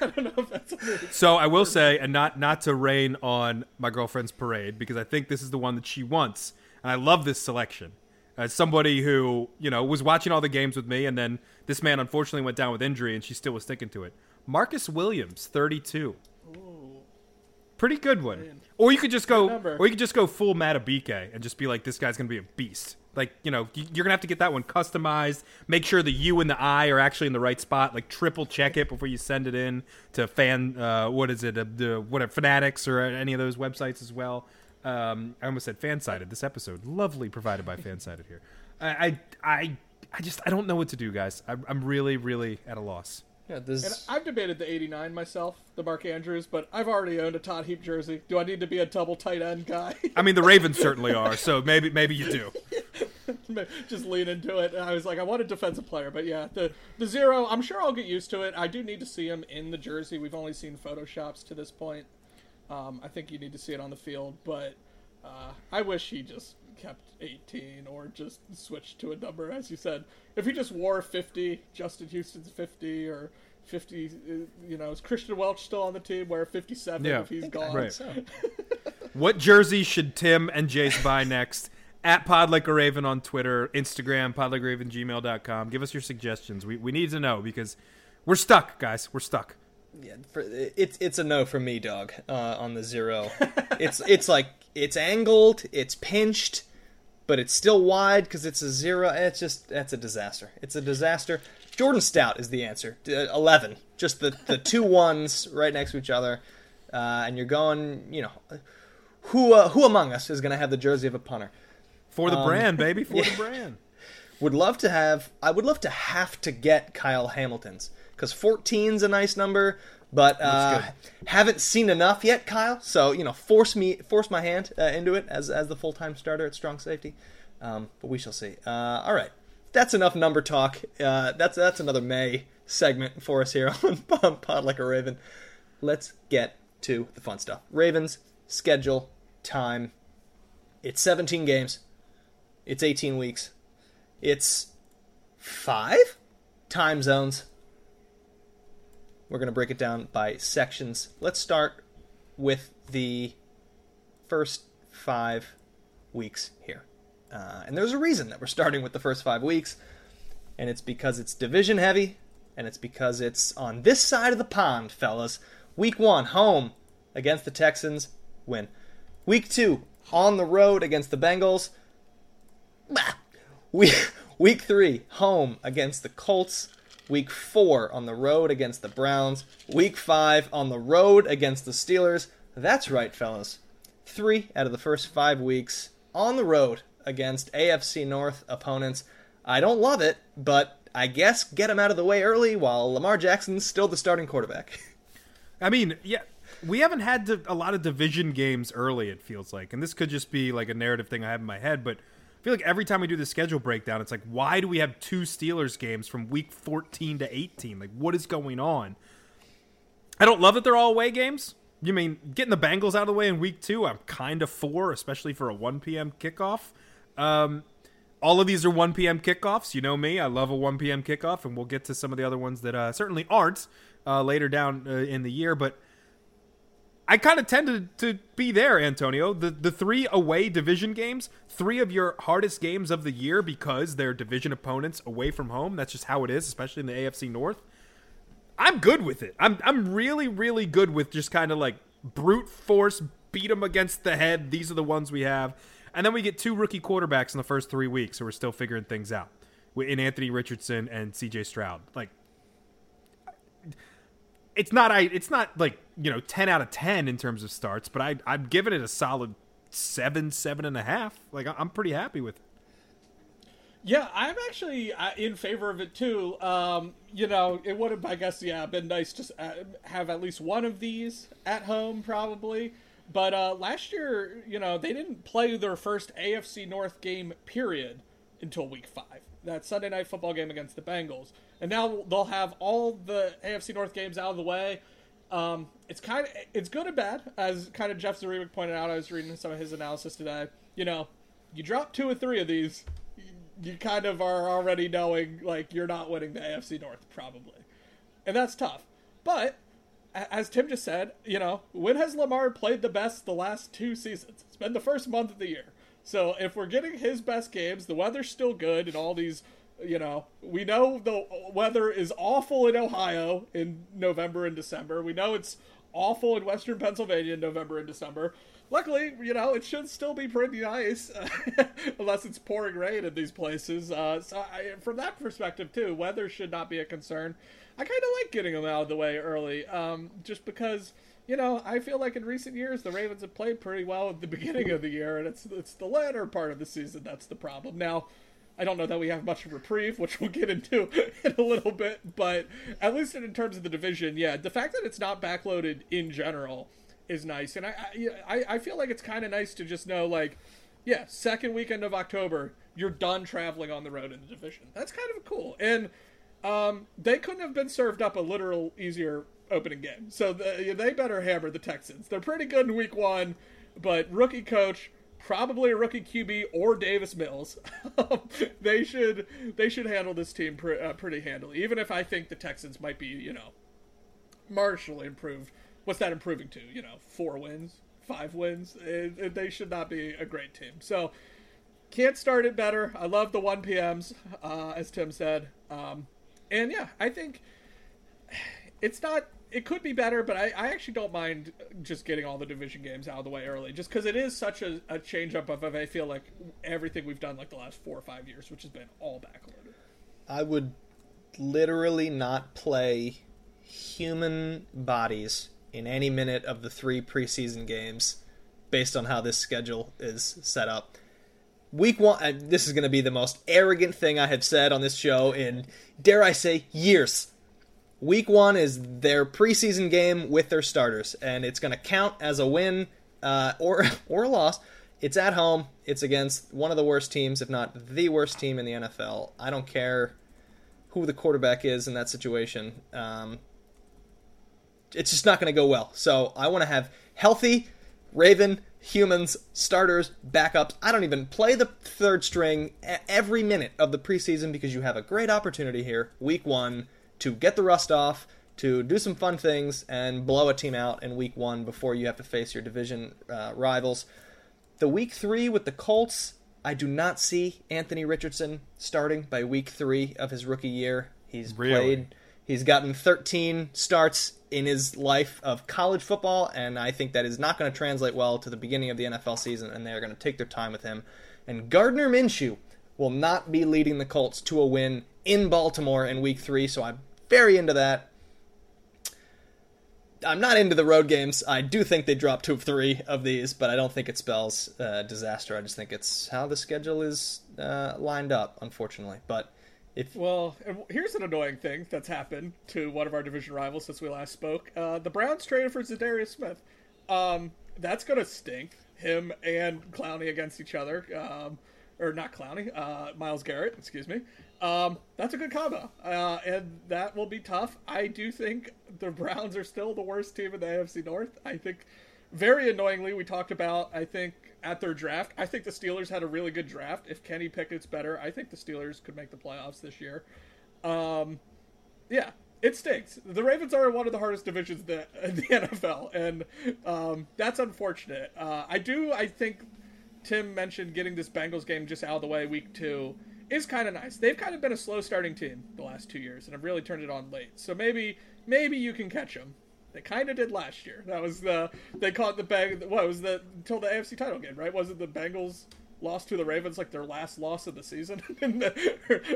I don't know if that's a thing. So I will say, and not not to rain on my girlfriend's parade because I think this is the one that she wants, and I love this selection. As somebody who you know was watching all the games with me, and then this man unfortunately went down with injury, and she still was sticking to it. Marcus Williams, thirty-two. Pretty good one. Man. Or you could just go, or you could just go full Madubuike and just be like, this guy's gonna be a beast. Like you know, you're gonna have to get that one customized. Make sure the U and the I are actually in the right spot. Like triple check it before you send it in to fan. Uh, what is it? Uh, the whatever Fanatics or any of those websites as well. Um, I almost said Fansided. This episode, lovely provided by Fansided here. I, I, I, I just I don't know what to do, guys. I'm, I'm really, really at a loss. Yeah, this. And I've debated the '89 myself, the Mark Andrews, but I've already owned a Todd Heap jersey. Do I need to be a double tight end guy? I mean, the Ravens certainly are, so maybe maybe you do. Just lean into it. I was like, I want a defensive player, but yeah, the the zero. I'm sure I'll get used to it. I do need to see him in the jersey. We've only seen photoshops to this point. Um, I think you need to see it on the field, but uh, I wish he just kept 18 or just switched to a number, as you said. If he just wore 50, Justin Houston's 50, or 50, uh, you know, is Christian Welch still on the team? Wear 57 yeah, if he's gone. Right. So. what jersey should Tim and Jace buy next? At Pod Like a Raven on Twitter, Instagram, podlikeraven, Give us your suggestions. We, we need to know because we're stuck, guys. We're stuck. Yeah, for, it's it's a no for me, dog. Uh, on the zero, it's it's like it's angled, it's pinched, but it's still wide because it's a zero. It's just that's a disaster. It's a disaster. Jordan Stout is the answer. Uh, Eleven, just the the two ones right next to each other, uh, and you're going. You know, who uh, who among us is going to have the jersey of a punter? For the um, brand, baby, for yeah. the brand. Would love to have. I would love to have to get Kyle Hamilton's because 14's a nice number, but uh, haven't seen enough yet, Kyle. So you know, force me, force my hand uh, into it as as the full time starter at strong safety. Um, but we shall see. Uh, all right, that's enough number talk. Uh, that's that's another May segment for us here on Pod Like a Raven. Let's get to the fun stuff. Ravens schedule time. It's 17 games. It's 18 weeks. It's five time zones. We're going to break it down by sections. Let's start with the first five weeks here. Uh, and there's a reason that we're starting with the first five weeks, and it's because it's division heavy, and it's because it's on this side of the pond, fellas. Week one, home against the Texans, win. Week two, on the road against the Bengals. Week, week three, home against the Colts. Week four, on the road against the Browns. Week five, on the road against the Steelers. That's right, fellas. Three out of the first five weeks on the road against AFC North opponents. I don't love it, but I guess get him out of the way early while Lamar Jackson's still the starting quarterback. I mean, yeah, we haven't had a lot of division games early. It feels like, and this could just be like a narrative thing I have in my head, but feel like every time we do the schedule breakdown, it's like, why do we have two Steelers games from week 14 to 18? Like, what is going on? I don't love that they're all away games. You mean getting the Bengals out of the way in week two? I'm kind of for, especially for a 1 p.m. kickoff. Um, all of these are 1 p.m. kickoffs. You know me, I love a 1 p.m. kickoff, and we'll get to some of the other ones that uh, certainly aren't uh, later down uh, in the year. But I kind of tended to be there, Antonio. The the three away division games, three of your hardest games of the year because they're division opponents away from home. That's just how it is, especially in the AFC North. I'm good with it. I'm I'm really really good with just kind of like brute force beat them against the head. These are the ones we have, and then we get two rookie quarterbacks in the first three weeks, so we're still figuring things out in Anthony Richardson and C.J. Stroud. Like it's not I it's not like you know ten out of ten in terms of starts, but I I'm giving it a solid seven seven and a half. Like I'm pretty happy with it. Yeah, I'm actually uh, in favor of it too. Um, you know, it would have, I guess, yeah, been nice to uh, have at least one of these at home, probably. But uh, last year, you know, they didn't play their first AFC North game, period, until week five. That Sunday night football game against the Bengals and now they'll have all the AFC North games out of the way. Um, it's kind of it's good and bad, as kind of Jeff Zrebiec pointed out. I was reading some of his analysis today. You know, you drop two or three of these, you kind of are already knowing like you're not winning the AFC North probably, and that's tough. But as Tim just said, you know, when has Lamar played the best the last two seasons? It's been the first month of the year. So if we're getting his best games, the weather's still good, and all these you know, we know the weather is awful in Ohio in November and December. We know it's awful in Western Pennsylvania in November and December. Luckily, you know, it should still be pretty nice, unless it's pouring rain in these places. Uh, so, I, from that perspective, too, weather should not be a concern. I kind of like getting them out of the way early, um, just because you know, I feel like in recent years the Ravens have played pretty well at the beginning of the year, and it's it's the latter part of the season that's the problem. Now, I don't know that we have much reprieve, which we'll get into in a little bit, but at least in terms of the division, yeah, the fact that it's not backloaded in general is nice, and I I, I feel like it's kind of nice to just know like, yeah, second weekend of October, you're done traveling on the road in the division. That's kind of cool, and um, they couldn't have been served up a literal easier opening game, so the, they better hammer the Texans. They're pretty good in week one, but rookie coach probably a rookie QB or Davis Mills. they should they should handle this team uh, pretty handily. Even if I think the Texans might be, you know, marginally improved. What's that improving to? You know, four wins, five wins. It, it, they should not be a great team. So can't start it better. I love the one PMs, uh, as Tim said. Um, and yeah, I think it's not it could be better, but I, I, actually don't mind just getting all the division games out of the way early, just because it is such a, a change up of, I feel like everything we've done like the last four or five years, which has been all backloaded. I would literally not play human bodies in any minute of the three preseason games based on how this schedule is set up. Week one, uh, this is going to be the most arrogant thing I have said on this show in, dare I say, years Week one is their preseason game with their starters, and it's going to count as a win uh, or or a loss. It's at home. It's against one of the worst teams, if not the worst team in the NFL. I don't care who the quarterback is in that situation. Um, it's just not going to go well. So I want to have healthy, Raven, humans, starters, backups. I don't even play the third string every minute of the preseason because you have a great opportunity here, week one, to get the rust off, to do some fun things, and blow a team out in week one before you have to face your division uh, rivals. The week three with the Colts, I do not see Anthony Richardson starting by week three of his rookie year. He's really? played. He's gotten 13 starts in his life of college football, and I think that is not going to translate well to the beginning of the NFL season, and they are going to take their time with him. And Gardner Minshew will not be leading the Colts to a win in Baltimore in week three, so I'm very into that. I'm not into the road games. I do think they drop two of three of these, but I don't think it spells uh, disaster. I just think it's how the schedule is uh, lined up, unfortunately. But if well, here's an annoying thing that's happened to one of our division rivals since we last spoke. Uh, the Browns traded for Za'Darius Smith. Um, that's gonna stink. Him and Clowney against each other, um, or not Clowney, uh, Myles Garrett. Excuse me. Um, that's a good combo, uh, and that will be tough. I do think the Browns are still the worst team in the AFC North. I think, very annoyingly, we talked about. I think at their draft. I think the Steelers had a really good draft. If Kenny Pickett's better, I think the Steelers could make the playoffs this year. Um, yeah, it stinks. The Ravens are one of the hardest divisions in the, in the NFL, and um, that's unfortunate. Uh, I do. I think Tim mentioned getting this Bengals game just out of the way week two is kind of nice. They've kind of been a slow starting team the last two years, and have really turned it on late. So maybe maybe you can catch them. They kind of did last year. That was the they caught the bang. What was the until the AFC title game, right? Was it the Bengals lost to the Ravens like their last loss of the season uh,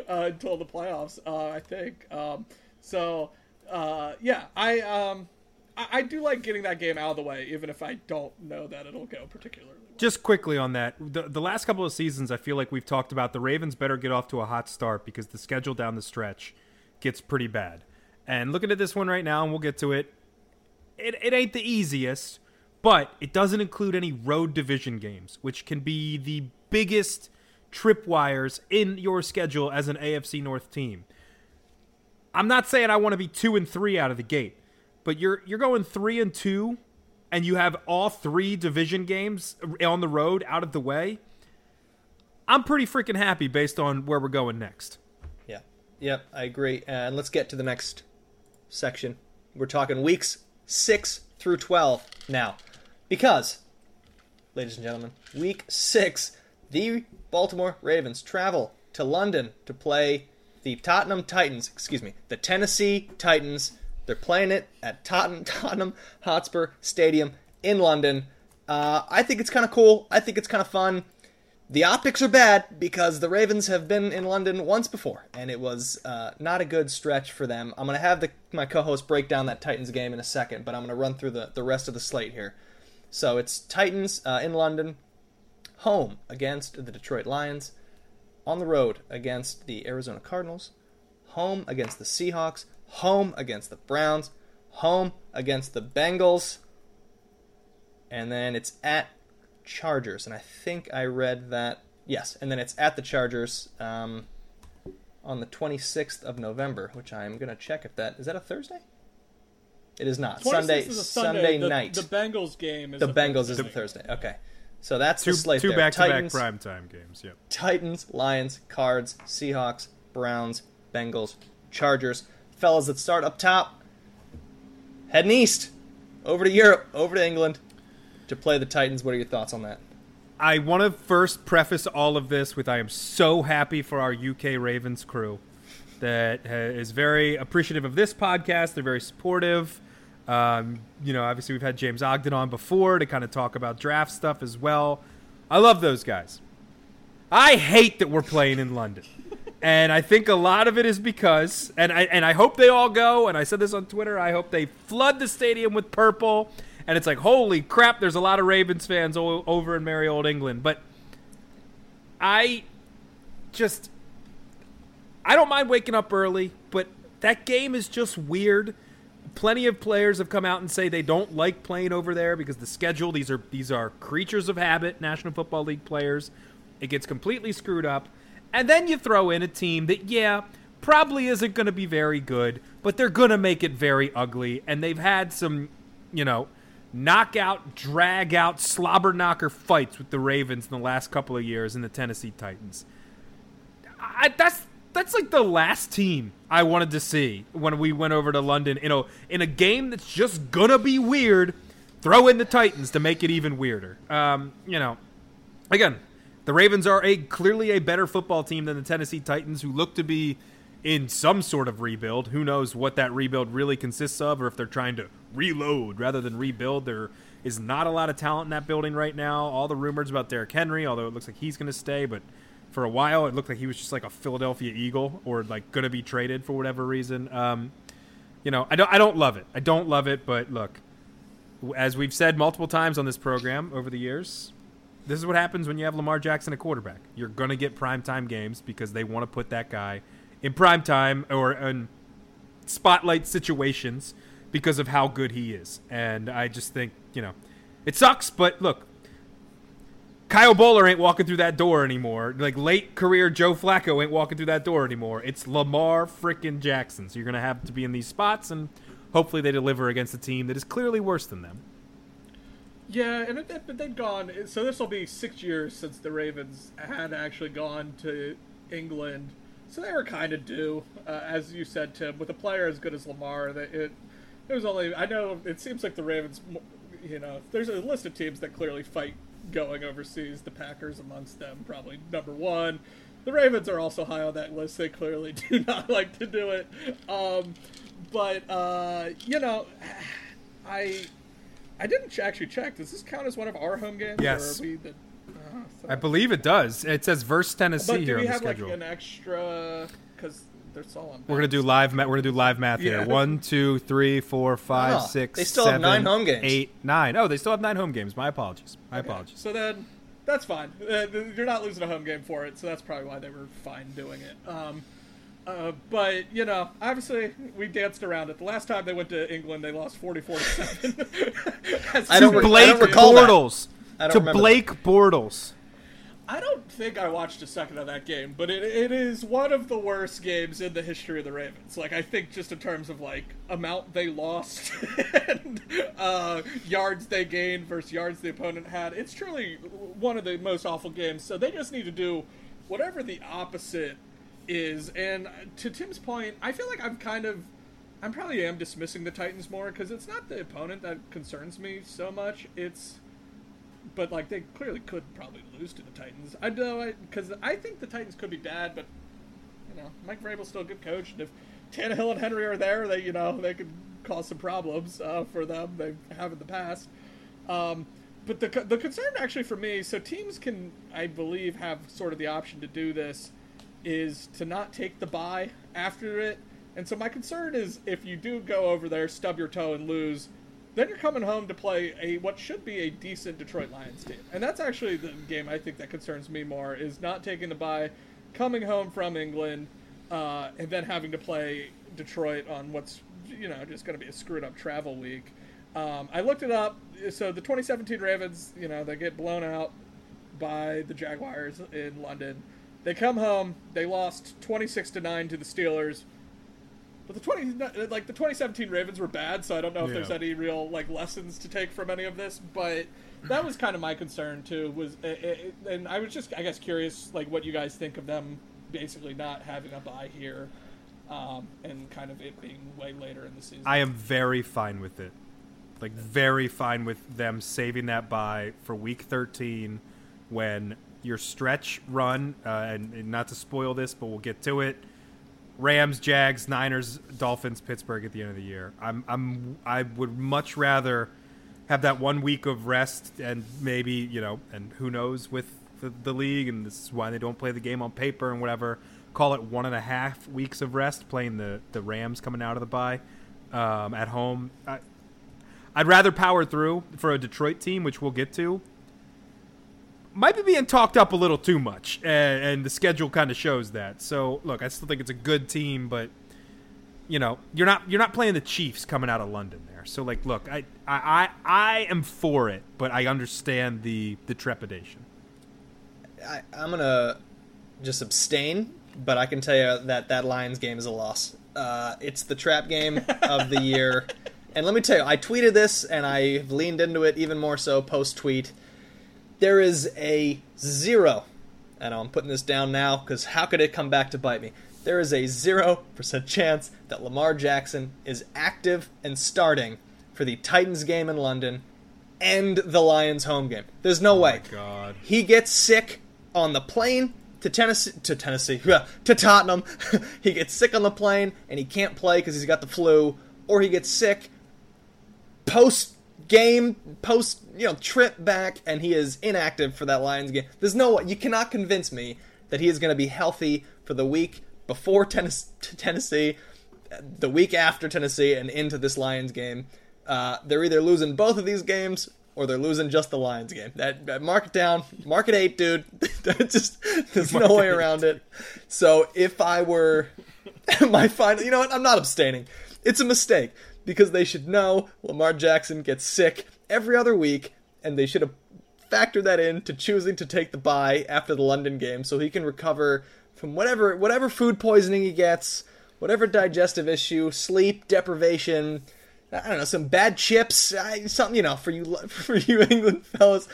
until the playoffs? Uh, I think. Um, so uh, yeah, I um, I, I, do like getting that game out of the way, even if I don't know that it'll go particularly. Just quickly on that, the, the last couple of seasons, I feel like we've talked about the Ravens better get off to a hot start because the schedule down the stretch gets pretty bad. And looking at this one right now, and we'll get to it it, it ain't the easiest, but it doesn't include any road division games, which can be the biggest tripwires in your schedule as an AFC North team. I'm not saying I want to be two and three out of the gate, but you're you're going three and two, and you have all three division games on the road out of the way. I'm pretty freaking happy based on where we're going next. Yeah, yep, I agree. Uh, and let's get to the next section. We're talking weeks 6 through 12 now. Because, ladies and gentlemen, week 6, the Baltimore Ravens travel to London to play the Tottenham Titans, excuse me, the Tennessee Titans. They're playing it at Tottenham, Tottenham Hotspur Stadium in London. Uh, I think it's kind of cool. I think it's kind of fun. The optics are bad because the Ravens have been in London once before, and it was uh, not a good stretch for them. I'm going to have the, my co host break down that Titans game in a second, but I'm going to run through the, the rest of the slate here. So it's Titans uh, in London, home against the Detroit Lions, on the road against the Arizona Cardinals, home against the Seahawks, home against the Browns, home against the Bengals, and then it's at Chargers, and I think I read that. Yes, and then it's at the Chargers um, on the 26th of November, which I'm going to check if that is that a Thursday. It is not Sunday. Is Sunday, Sunday the, night. The Bengals game is the Bengals Thursday. is the Thursday. Okay, so that's two, the slate. Two there. back-to-back primetime games. Yep. Titans, Lions, Cards, Seahawks, Browns, Bengals, Chargers. Fellas that start up top, heading east, over to Europe, over to England, to play the Titans. What are your thoughts on that? I want to first preface all of this with I am so happy for our UK Ravens crew that is very appreciative of this podcast. They're very supportive. Um, you know, obviously we've had James Ogden on before to kind of talk about draft stuff as well. I love those guys. I hate that we're playing in London. And I think a lot of it is because, and I and I hope they all go. And I said this on Twitter. I hope they flood the stadium with purple and it's like, holy crap, there's a lot of Ravens fans o- over in merry old England. But I just, I don't mind waking up early, but that game is just weird. Plenty of players have come out and say they don't like playing over there because the schedule. These are these are creatures of habit. National Football League players. It gets completely screwed up, and then you throw in a team that, yeah, probably isn't going to be very good, but they're going to make it very ugly. And they've had some, you know, knockout, drag out, slobber knocker fights with the Ravens in the last couple of years and the Tennessee Titans. I, that's that's like the last team I wanted to see when we went over to London. You know, in a game that's just gonna be weird, throw in the Titans to make it even weirder. Um, you know, again, the Ravens are a clearly a better football team than the Tennessee Titans, who look to be in some sort of rebuild. Who knows what that rebuild really consists of, or if they're trying to reload rather than rebuild. There is not a lot of talent in that building right now. All the rumors about Derrick Henry, although it looks like he's going to stay, but for a while it looked like he was just like a Philadelphia Eagle or like going to be traded for whatever reason. Um, you know, I don't I don't love it. I don't love it, but look, as we've said multiple times on this program over the years, this is what happens when you have Lamar Jackson a quarterback. You're to get primetime games because they want to put that guy in primetime or in spotlight situations because of how good he is. And I just think, you know, it sucks, but look, Kyle Boller ain't walking through that door anymore. Like late career Joe Flacco ain't walking through that door anymore. It's Lamar freaking Jackson. So you're to have to be in these spots and hopefully they deliver against a team that is clearly worse than them. Yeah, and it, they'd gone. So this will be six years since the Ravens had actually gone to England. So they were kind of due, uh, as you said, Tim, with a player as good as Lamar. That it, it was only. I know it seems like the Ravens. You know, there's a list of teams that clearly fight going overseas. The Packers amongst them, probably number one. The Ravens are also high on that list. They clearly do not like to do it. Um, but uh, you know, I I didn't actually check. Does this count as one of our home games? Yes. Or are we the, uh, I believe it does. It says versus Tennessee but do here we on the have like schedule. an extra? Because they're all on. We're gonna do live. Ma- we're gonna do live math Yeah. here. One, two, three, four, five, Oh, six, they still have nine home games. Eight, nine. Oh, they still have nine home games. My apologies. My apologies. So then, that's fine. Uh, you're not losing a home game for it, so that's probably why they were fine doing it. Um, uh, but you know, obviously, we danced around it. The last time they went to England, they lost 44 to seven. As I don't soon re- as- Blake don't recall that. Bortles. I don't To remember Blake Bortles. I don't think I watched a second of that game, but it, it is one of the worst games in the history of the Ravens. Like I think just in terms of like amount they lost and uh, yards they gained versus yards the opponent had, it's truly one of the most awful games. So they just need to do whatever the opposite is. And to Tim's point, I feel like I'm kind of I'm probably am dismissing the Titans more because it's not the opponent that concerns me so much. It's but like they clearly could probably lose to the Titans. I know because I think the Titans could be bad, but you know Mike Vrabel's still a good coach, and if Tannehill and Henry are there, they you know they could cause some problems uh, for them. They have in the past. Um, but the the concern actually for me, so teams can I believe have sort of the option to do this, is to not take the bye after it. And so my concern is if you do go over there, stub your toe and lose, then you're coming home to play a what should be a decent Detroit Lions team. And that's actually the game I think that concerns me more is not taking the bye, coming home from England, uh, and then having to play Detroit on what's you know just going to be a screwed up travel week. Um, I looked it up. So the 2017 Ravens, you know, they get blown out by the Jaguars in London. They come home. They lost 26 to nine to the Steelers. But the 20 like the 2017 Ravens were bad, so I don't know if Yeah. there's any real like lessons to take from any of this. But that was kind of my concern too. Was uh, uh, and I was just I guess curious like what you guys think of them basically not having a bye here, um, and kind of it being way later in the season. I am very fine with it. Like very fine with them saving that bye for week 13 when your stretch run uh, and, and not to spoil this, but we'll get to it. Rams, Jags, Niners, Dolphins, Pittsburgh at the end of the year. I'm I'm I would much rather have that one week of rest and maybe you know and who knows with the, the league and this is why they don't play the game on paper and whatever. Call it one and a half weeks of rest playing the the Rams coming out of the bye um, at home. I, I'd rather power through for a Detroit team, which we'll get to. Might be being talked up a little too much, and, and the schedule kind of shows that. So, look, I still think it's a good team, but you know, you're not you're not playing the Chiefs coming out of London there. So, like, look, I I I, I am for it, but I understand the the trepidation. I, I'm gonna just abstain, but I can tell you that that Lions game is a loss. Uh, it's the trap game of the year. And let me tell you, I tweeted this and I've leaned into it even more so post tweet. There is a zero, and I'm putting this down now because how could it come back to bite me? There is a 0% chance that Lamar Jackson is active and starting for the Titans game in London and the Lions home game. There's no oh way. God. He gets sick on the plane to Tennessee to Tennessee to Tottenham. he gets sick on the plane and he can't play because he's got the flu, or he gets sick post game, post you know trip back, and he is inactive for that Lions game. There's no way you cannot convince me that he is going to be healthy for the week before Tennessee, the week after Tennessee, and into this Lions game. Uh, they're either losing both of these games or they're losing just the Lions game. That, that mark it down, mark it eight, dude. just there's no way around it. So if I were my final, you know what? I'm not abstaining. It's a mistake because they should know Lamar Jackson gets sick every other week, and they should have factored that in to choosing to take the bye after the London game so he can recover from whatever whatever food poisoning he gets, whatever digestive issue, sleep deprivation. I don't know, some bad chips, something you know for you for you England fellas.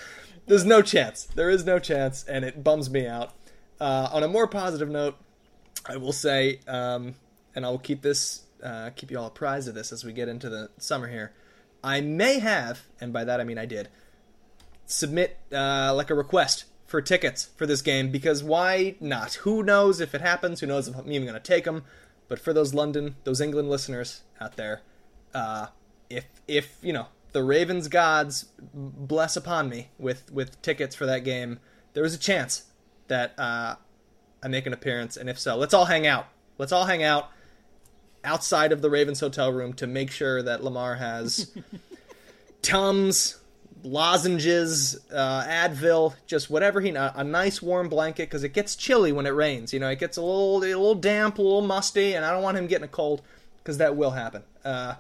There's no chance. There is no chance, and it bums me out. Uh, on a more positive note, I will say, um, and I will keep this uh, keep you all apprised of this as we get into the summer here. I may have, and by that I mean I did, submit uh, like a request for tickets for this game because why not? Who knows if it happens? Who knows if I'm even going to take them? But for those London, those England listeners out there, uh, if if you know the Ravens gods bless upon me with with tickets for that game, there is a chance that uh, I make an appearance, and if so, let's all hang out. Let's all hang out outside of the Ravens hotel room to make sure that Lamar has Tums, lozenges, uh, Advil, just whatever he a nice warm blanket because it gets chilly when it rains. You know, it gets a little a little damp, a little musty, and I don't want him getting a cold because that will happen. Uh,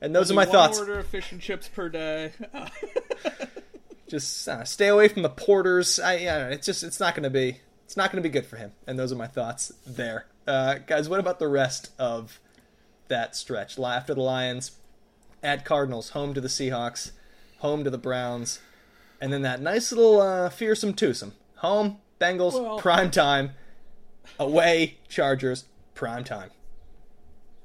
and those Only are my thoughts. Order of fish and chips per day. just uh, stay away from the porters. I, yeah, it's just it's not going to be it's not going to be good for him. And those are my thoughts there, uh, guys. What about the rest of that stretch after the Lions, at Cardinals, home to the Seahawks, home to the Browns, and then that nice little uh, fearsome twosome. Home, Bengals, well, prime time. Away, Chargers, prime time.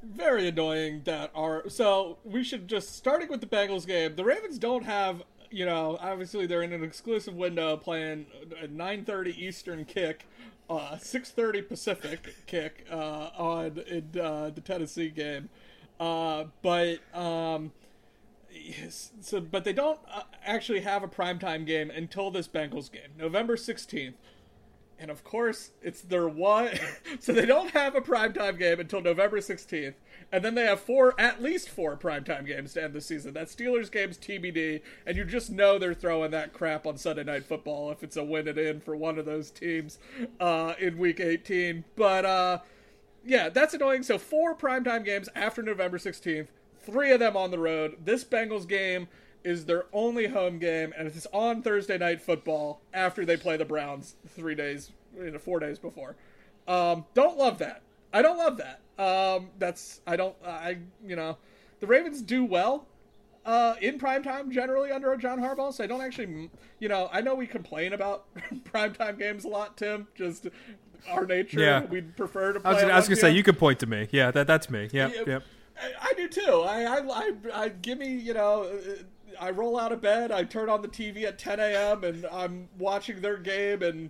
Very annoying that our so we should just starting with the Bengals game. The Ravens don't have you know obviously they're in an exclusive window playing a 9:30 Eastern kick uh, 6:30 Pacific kick uh, on in uh, the Tennessee game, uh, but um, so but they don't uh, actually have a primetime game until this Bengals game, November 16th. And of course, it's their one. so they don't have a primetime game until November 16th. And then they have four, at least four primetime games to end the season. That Steelers game's TBD, and you just know they're throwing that crap on Sunday Night Football if it's a win it in for one of those teams uh, in Week 18. But uh, yeah, that's annoying. So four primetime games after November 16th, three of them on the road. This Bengals game is their only home game, and it's on Thursday Night Football after they play the Browns three days, you know, four days before. Um, don't love that. I don't love that. Um, that's I don't I you know the Ravens do well uh, in prime time generally under John Harbaugh. So I don't actually you know I know we complain about prime time games a lot, Tim. Just our nature. Yeah. we'd prefer to. Play I was, I was gonna say you could point to me. Yeah, that that's me. Yeah, yeah. Yep. I, I, do too. I, I I I give me you know. I roll out of bed, I turn on the TV at 10 a.m., and I'm watching their game, and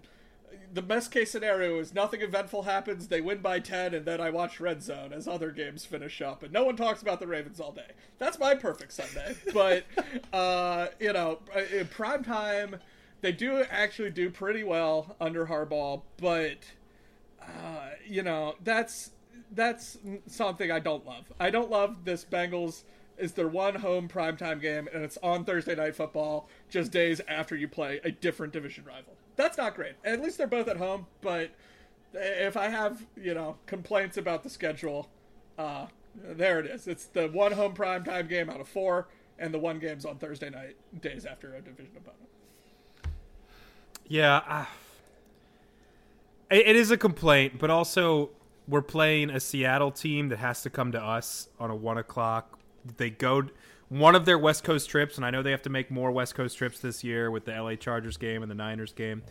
the best case scenario is nothing eventful happens, they win by 10, and then I watch Red Zone as other games finish up, and no one talks about the Ravens all day. That's my perfect Sunday. but, uh, you know, in prime time, they do actually do pretty well under Harbaugh, but, uh, you know, that's that's something I don't love. I don't love this Bengals is their one home primetime game, and it's on Thursday Night Football, just days after you play a different division rival that's not great. At least they're both at home, but if I have, you know, complaints about the schedule, uh, there it is. It's the one home primetime game out of four, and the one game's on Thursday night, days after a division opponent. Yeah, uh, it is a complaint, but also we're playing a Seattle team that has to come to us on a one o'clock they go one of their West Coast trips, and I know they have to make more West Coast trips this year with the LA Chargers game and the Niners game.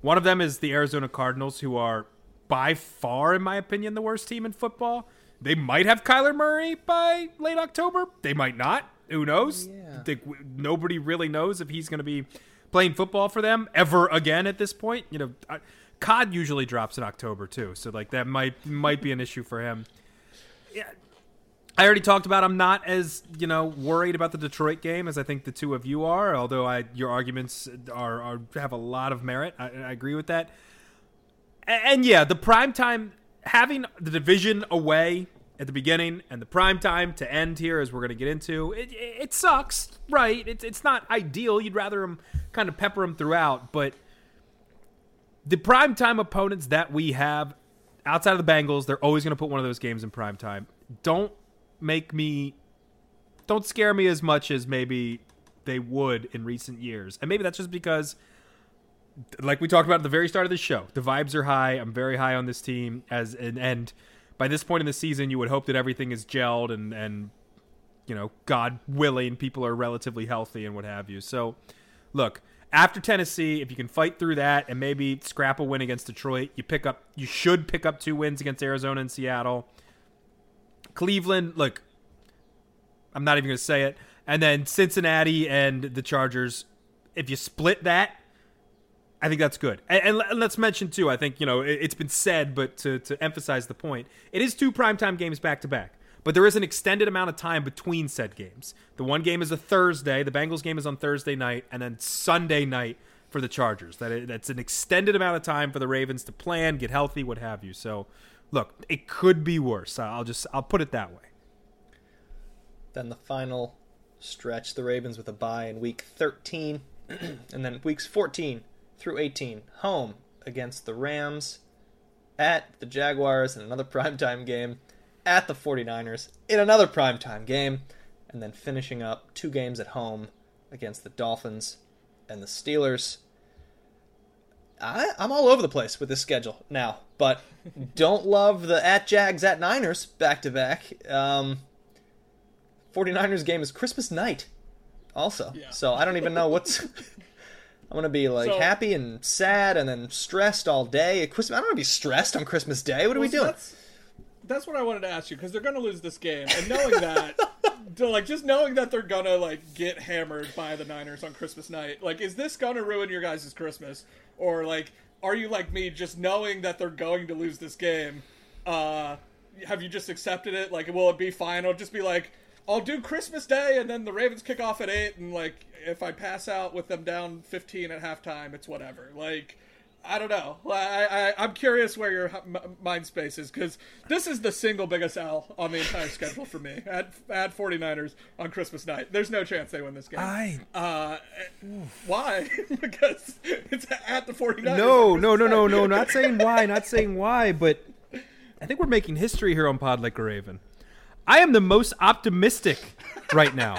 One of them is the Arizona Cardinals, who are by far, in my opinion, the worst team in football. They might have Kyler Murray by late October. They might not. Who knows? Yeah. They, nobody really knows if he's going to be playing football for them ever again at this point. You know, I, COD usually drops in October too, so like that might might be an issue for him. Yeah, I already talked about. I'm not as you know worried about the Detroit game as I think the two of you are. Although I your arguments are, are have a lot of merit. I, I agree with that. And, and yeah, the prime time having the division away at the beginning and the prime time to end here, as we're going to get into, it, it, sucks, right? It's it's not ideal. You'd rather them kind of pepper them throughout, but the prime time opponents that we have outside of the Bengals, they're always going to put one of those games in prime time. Don't make me don't scare me as much as maybe they would in recent years. And maybe that's just because like we talked about at the very start of the show, the vibes are high. I'm very high on this team as an and by this point in the season you would hope that everything is gelled and and you know, God willing, people are relatively healthy and what have you. So, look, after Tennessee, if you can fight through that and maybe scrap a win against Detroit, you pick up you should pick up two wins against Arizona and Seattle. Cleveland, look, I'm not even going to say it. And then Cincinnati and the Chargers, if you split that, I think that's good. And, and, let's mention too. I think you know it, has been said, but to to emphasize the point, it is two primetime games back to back. But there is an extended amount of time between said games. The one game is a Thursday. The Bengals game is on Thursday night, and then Sunday night for the Chargers. That that's an extended amount of time for the Ravens to plan, get healthy, what have you. So, look, it could be worse. I'll just I'll put it that way. Then the final stretch, the Ravens with a bye in week 13, and then weeks 14 through 18, home against the Rams, at the Jaguars in another primetime game, at the 49ers in another primetime game, and then finishing up two games at home against the Dolphins and the Steelers. I, am all over the place with this schedule now, but don't love the at Jags at Niners back to back. Um, 49ers game is Christmas night, also. Yeah. So I don't even know what's. I'm gonna be like so, happy and sad and then stressed all day. At Christmas. I don't want to be stressed on Christmas Day. What are well, we doing? That's, that's what I wanted to ask you because they're gonna lose this game, and knowing that, like just knowing that they're gonna like get hammered by the Niners on Christmas night, like is this gonna ruin your guys' Christmas, or like are you like me, just knowing that they're going to lose this game? Uh, have you just accepted it? Like, will it be fine? I'll just be like, I'll do Christmas Day, and then the Ravens kick off at eight, and like if I pass out with them down fifteen at halftime, it's whatever. Like I don't know. I, I am curious where your mind space is because this is the single biggest L on the entire schedule for me. At at 49ers on Christmas night, there's no chance they win this game. I uh, why? because it's at the 49ers. No, no, no, no, no. Not saying why. Not saying why. But I think we're making history here on Pod Like a Raven. I am the most optimistic right now.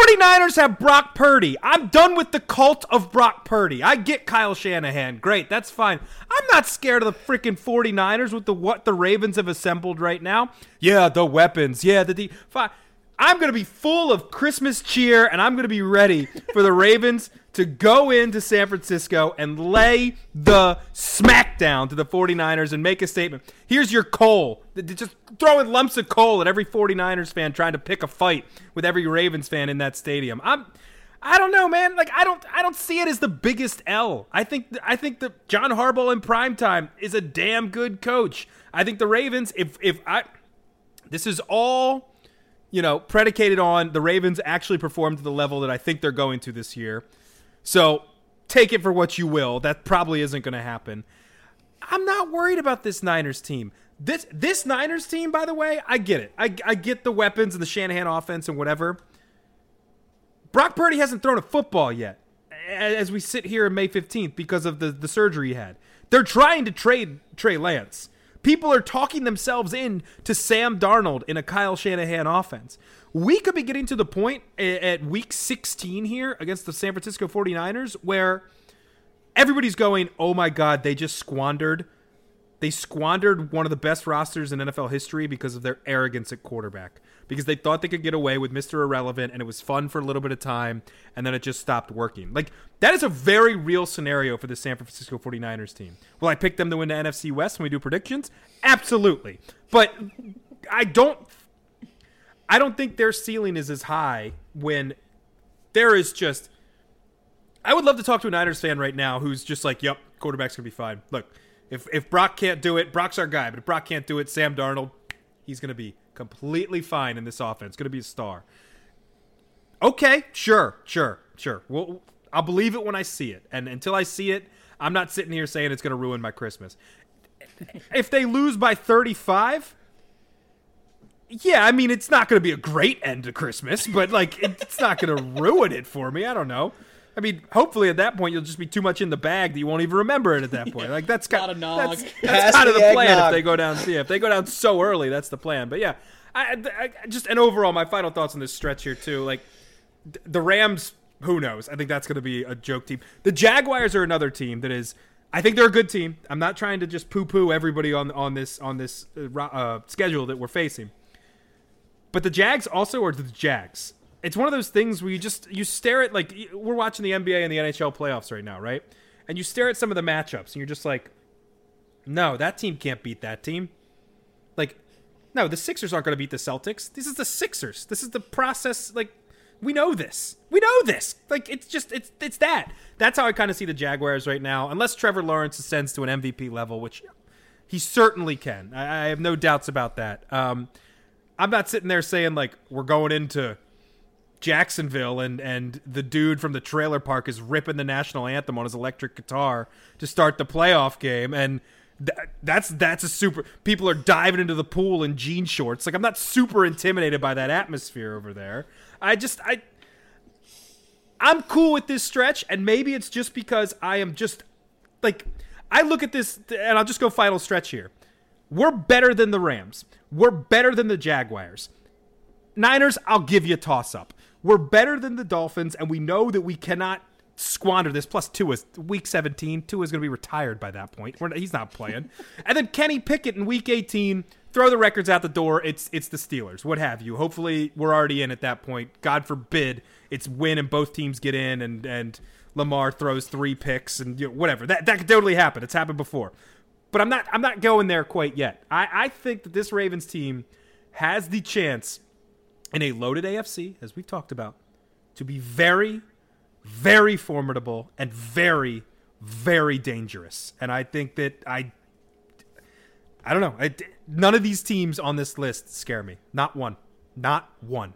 The 49ers have Brock Purdy. I'm done with the cult of Brock Purdy. I get Kyle Shanahan. Great, that's fine. I'm not scared of the freaking 49ers with the what the Ravens have assembled right now. Yeah, the weapons. Yeah, the de- fine. I'm going to be full of Christmas cheer and I'm going to be ready for the Ravens to go into San Francisco and lay the smackdown to the 49ers and make a statement. Here's your coal. Just throwing lumps of coal at every 49ers fan trying to pick a fight with every Ravens fan in that stadium. I'm I don't know, man. Like I don't I don't see it as the biggest L. I think I think that John Harbaugh in prime time is a damn good coach. I think the Ravens if if I this is all you know predicated on the Ravens actually perform to the level that I think they're going to this year. So take it for what you will. That probably isn't going to happen. I'm not worried about this Niners team. This this Niners team, by the way, I get it. I, I get the weapons and the Shanahan offense and whatever. Brock Purdy hasn't thrown a football yet, as we sit here on May 15th because of the, the surgery he had. They're trying to trade Trey Lance. People are talking themselves in to Sam Darnold in a Kyle Shanahan offense we could be getting to the point at week 16 here against the San Francisco 49ers where everybody's going, oh my God, they just squandered they squandered one of the best rosters in NFL history because of their arrogance at quarterback. Because they thought they could get away with Mr. Irrelevant and it was fun for a little bit of time and then it just stopped working. Like, that is a very real scenario for the San Francisco 49ers team. Will I pick them to win the NFC West when we do predictions? Absolutely. But I don't I don't think their ceiling is as high when there is just I would love to talk to a Niners fan right now who's just like, "Yep, quarterback's gonna be fine." Look, if if Brock can't do it, Brock's our guy. But if Brock can't do it, Sam Darnold, he's gonna be completely fine in this offense. Gonna be a star. Okay, sure, sure, sure. Well, I'll believe it when I see it. And until I see it, I'm not sitting here saying it's gonna ruin my Christmas. if they lose by 35, yeah, I mean, it's not going to be a great end to Christmas, but like, it's not going to ruin it for me. I don't know. I mean, hopefully at that point you'll just be too much in the bag that you won't even remember it at that point. Like that's kind of that's, that's kind of the, the plan if they go down. Yeah, if they go down so early, that's the plan. But yeah, I, I just and overall, my final thoughts on this stretch here too. Like the Rams, who knows? I think that's going to be a joke team. The Jaguars are another team that is. I think they're a good team. I'm not trying to just poo-poo everybody on on this on this uh, uh schedule that we're facing. But the Jags also are the Jags it's one of those things where you just you stare at like we're watching the NBA and the NHL playoffs right now, right? And you stare at some of the matchups and you're just like, no, that team can't beat that team. Like, no, the Sixers aren't going to beat the Celtics. This is the Sixers. This is the process. Like, we know this. We know this. Like, it's just it's it's that. That's how I kind of see the Jaguars right now. Unless Trevor Lawrence ascends to an MVP level, which he certainly can. I, I have no doubts about that. Um, I'm not sitting there saying like we're going into Jacksonville and and the dude from the trailer park is ripping the national anthem on his electric guitar to start the playoff game. And th- that's that's a super people are diving into the pool in jean shorts. Like I'm not super intimidated by that atmosphere over there. I just I I'm cool with this stretch and maybe it's just because I am just like I look at this and I'll just go final stretch here we're better than the Rams we're better than the Jaguars Niners, I'll give you a toss up. We're better than the Dolphins, and we know that we cannot squander this. Plus, two is week 17. Two is going to be retired by that point. Not, he's not playing. and then Kenny Pickett in week 18. Throw the records out the door. It's it's the Steelers. What have you? Hopefully, we're already in at that point. God forbid it's win and both teams get in, and and Lamar throws three picks and you know, whatever. That that could totally happen. It's happened before. But I'm not I'm not going there quite yet. I, I think that this Ravens team has the chance in a loaded AFC, as we've talked about, to be very, very formidable and very, very dangerous. And I think that I, I don't know. I, none of these teams on this list scare me. Not one. Not one.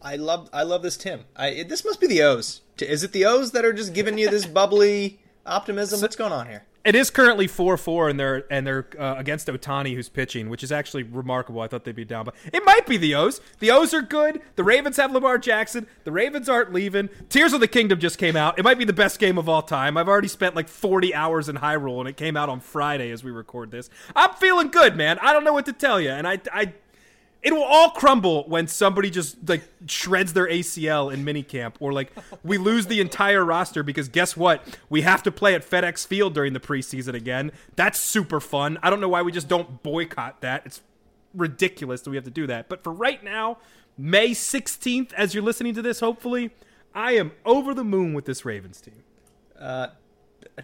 I love I love this Tim. I this must be the O's. Is it the O's that are just giving you this bubbly optimism? What's going on here? It is currently four four, and they're and they're uh, against Ohtani, who's pitching, which is actually remarkable. I thought they'd be down, but it might be the O's. The O's are good. The Ravens have Lamar Jackson. The Ravens aren't leaving. Tears of the Kingdom just came out. It might be the best game of all time. I've already spent like forty hours in Hyrule, and it came out on Friday as we record this. I'm feeling good, man. I don't know what to tell you, and I I it will all crumble when somebody just like shreds their ACL in minicamp or like we lose the entire roster because guess what? We have to play at FedEx Field during the preseason again. That's super fun. I don't know why we just don't boycott that. It's ridiculous that we have to do that. But for right now, May 16th, as you're listening to this, hopefully, I am over the moon with this Ravens team. Uh,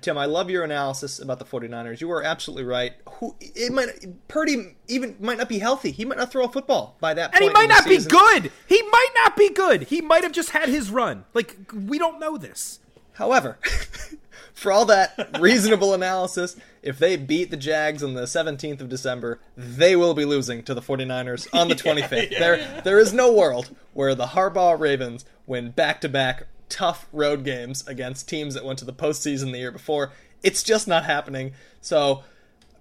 Tim, I love your analysis about the 49ers. You are absolutely right. Who it might Purdy even might not be healthy. He might not throw a football by that and point. And he might not season. be good. He might not be good. He might have just had his run. Like we don't know this. However, for all that reasonable analysis, if they beat the Jags on the 17th of December, they will be losing to the 49ers on the 25th. yeah, yeah. There there is no world where the Harbaugh Ravens win back-to-back tough road games against teams that went to the postseason the year before. It's just not happening. So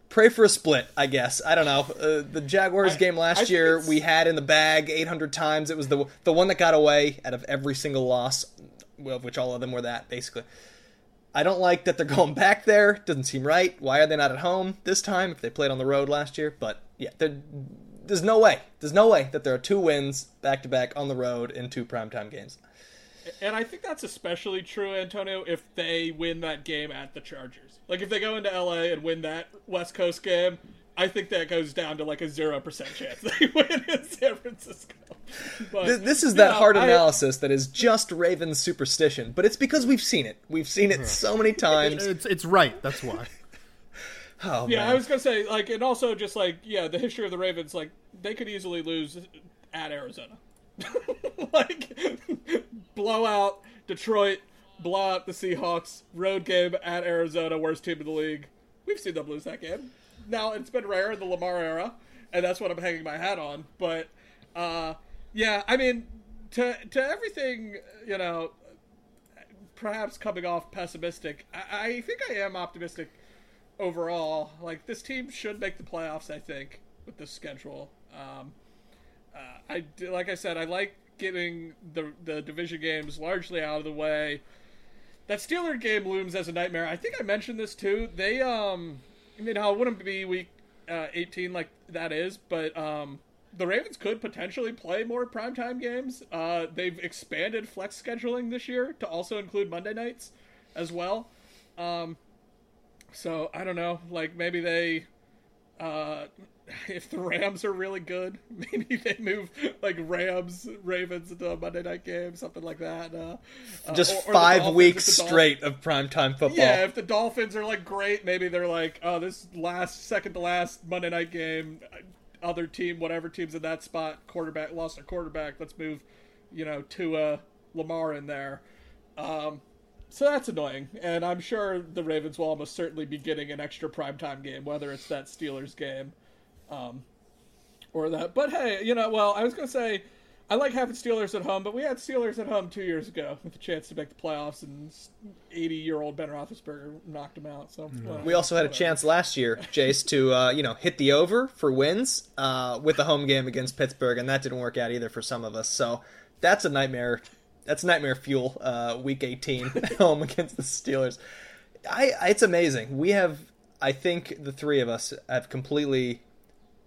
pray for a split, I guess. I don't know. Uh, the Jaguars I, game last year we had in the bag 800 times. It was the the one that got away out of every single loss, of which all of them were that basically. I don't like that they're going back there. Doesn't seem right. Why are they not at home this time if they played on the road last year? But yeah, there's no way. There's no way that there are two wins back to back on the road in two primetime games. And I think that's especially true, Antonio, if they win that game at the Chargers. Like if they go into LA and win that West Coast game, I think that goes down to like a zero percent chance they win in San Francisco. But, Th- This is that know, hard I- analysis that is just Ravens superstition, but it's because we've seen it. We've seen it mm-hmm. so many times. It's it's right. That's why. Oh, Yeah, man. I was gonna say like, and also just like yeah, the history of the Ravens, like they could easily lose at Arizona, like blow out Detroit, blow out the Seahawks, road game at Arizona, worst team in the league. We've seen them lose that game. Now it's been rare in the Lamar era, and that's what I'm hanging my hat on. But uh, yeah, I mean, to to everything you know, perhaps coming off pessimistic, I, I think I am optimistic overall. Like this team should make the playoffs. I think with the schedule. Um, uh, I like I said, I like getting the the division games largely out of the way. That Steeler game looms as a nightmare. I think I mentioned this too. They um, I mean, how it wouldn't be week uh, 18 like that is, but um, the Ravens could potentially play more primetime games. Uh, they've expanded flex scheduling this year to also include Monday nights as well. Um, so I don't know, like maybe they, uh, if the Rams are really good, maybe they move like Rams Ravens into a Monday night game, something like that. Uh, uh, just or- five Dolphins weeks Dolphins- straight of primetime football. yeah, if the Dolphins are like great, maybe they're like, oh, this last second to last Monday night game, other team, whatever team's in that spot, quarterback lost their quarterback. Let's move, you know, to uh, Lamar in there. Um, so that's annoying, and I'm sure the Ravens will almost certainly be getting an extra primetime game, whether it's that Steelers game, um, or that. But hey, you know, well, I was gonna say. I like having Steelers at home, but we had Steelers at home two years ago with a chance to make the playoffs, and 80-year-old Ben Roethlisberger knocked them out. So well, We also had a chance last year, Jace, to uh, you know hit the over for wins uh, with the home game against Pittsburgh, and that didn't work out either for some of us. So that's a nightmare. That's nightmare fuel. Uh, week 18 home against the Steelers. I, I it's amazing. We have, I think, the three of us have completely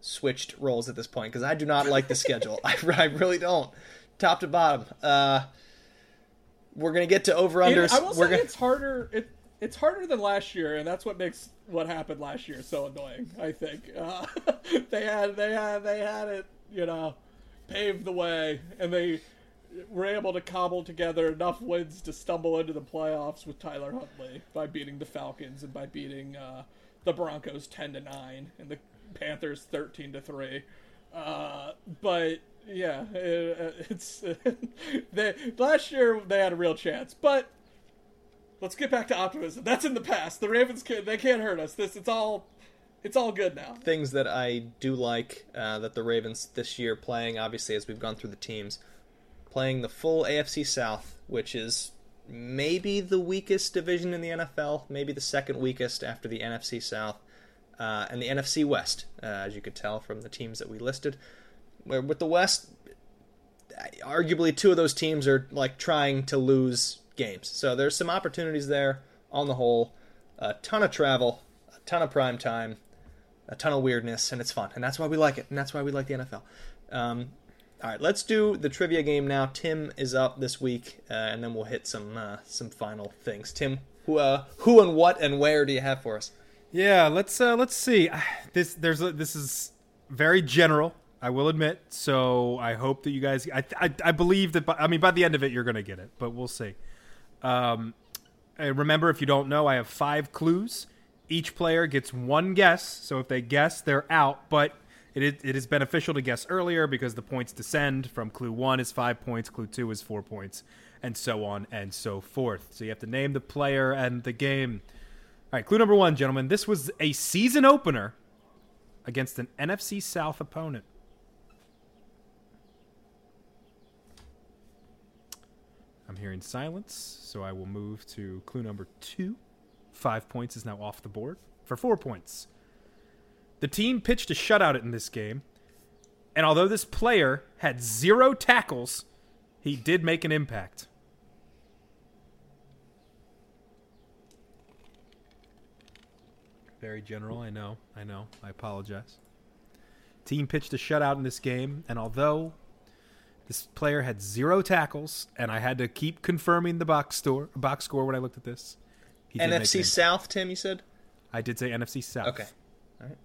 switched roles at this point because I do not like the schedule. I, I really don't, top to bottom. Uh, we're gonna get to over unders. I will say gonna, it's harder. It it's harder than last year, and that's what makes what happened last year so annoying. I think uh, they had they had they had it, you know, paved the way, and they were able to cobble together enough wins to stumble into the playoffs with Tyler Huntley by beating the Falcons and by beating uh, the Broncos ten to nine and the Panthers thirteen to three. Uh, but yeah, it, it's they, last year they had a real chance, but let's get back to optimism. That's in the past. The Ravens can they can't hurt us. This it's all it's all good now. things that I do like uh, that the Ravens this year playing, obviously, as we've gone through the teams, playing the full AFC South, which is maybe the weakest division in the NFL, maybe the second weakest after the NFC South, uh, and the NFC West, uh, as you could tell from the teams that we listed. Where with the West, arguably two of those teams are like trying to lose games. So there's some opportunities there on the whole. A ton of travel, a ton of prime time, a ton of weirdness, and it's fun. And that's why we like it, and that's why we like the NFL. Um, all right, let's do the trivia game now. Tim is up this week, uh, and then we'll hit some uh, some final things. Tim, who uh, who and what and where do you have for us? Yeah, let's uh, let's see. This there's a, this is very general. I will admit. So I hope that you guys. I I, I believe that. By, I mean, by the end of it, you're gonna get it, but we'll see. Um, remember, if you don't know, I have five clues. Each player gets one guess. So if they guess, they're out. But it it is beneficial to guess earlier because the points descend from clue one is five points, clue two is four points, and so on and so forth. So you have to name the player and the game. All right, clue number one, gentlemen. This was a season opener against an NFC South opponent. I'm hearing silence, so I will move to clue number two. Five points is now off the board for four points. The team pitched a shutout in this game, and although this player had zero tackles, he did make an impact. Very general, I know. I know. I apologize. Team pitched a shutout in this game, and although This player had zero tackles, and I had to keep confirming the box store box score when I looked at this. NFC South, Tim, you said? I did say NFC South. Okay. All right.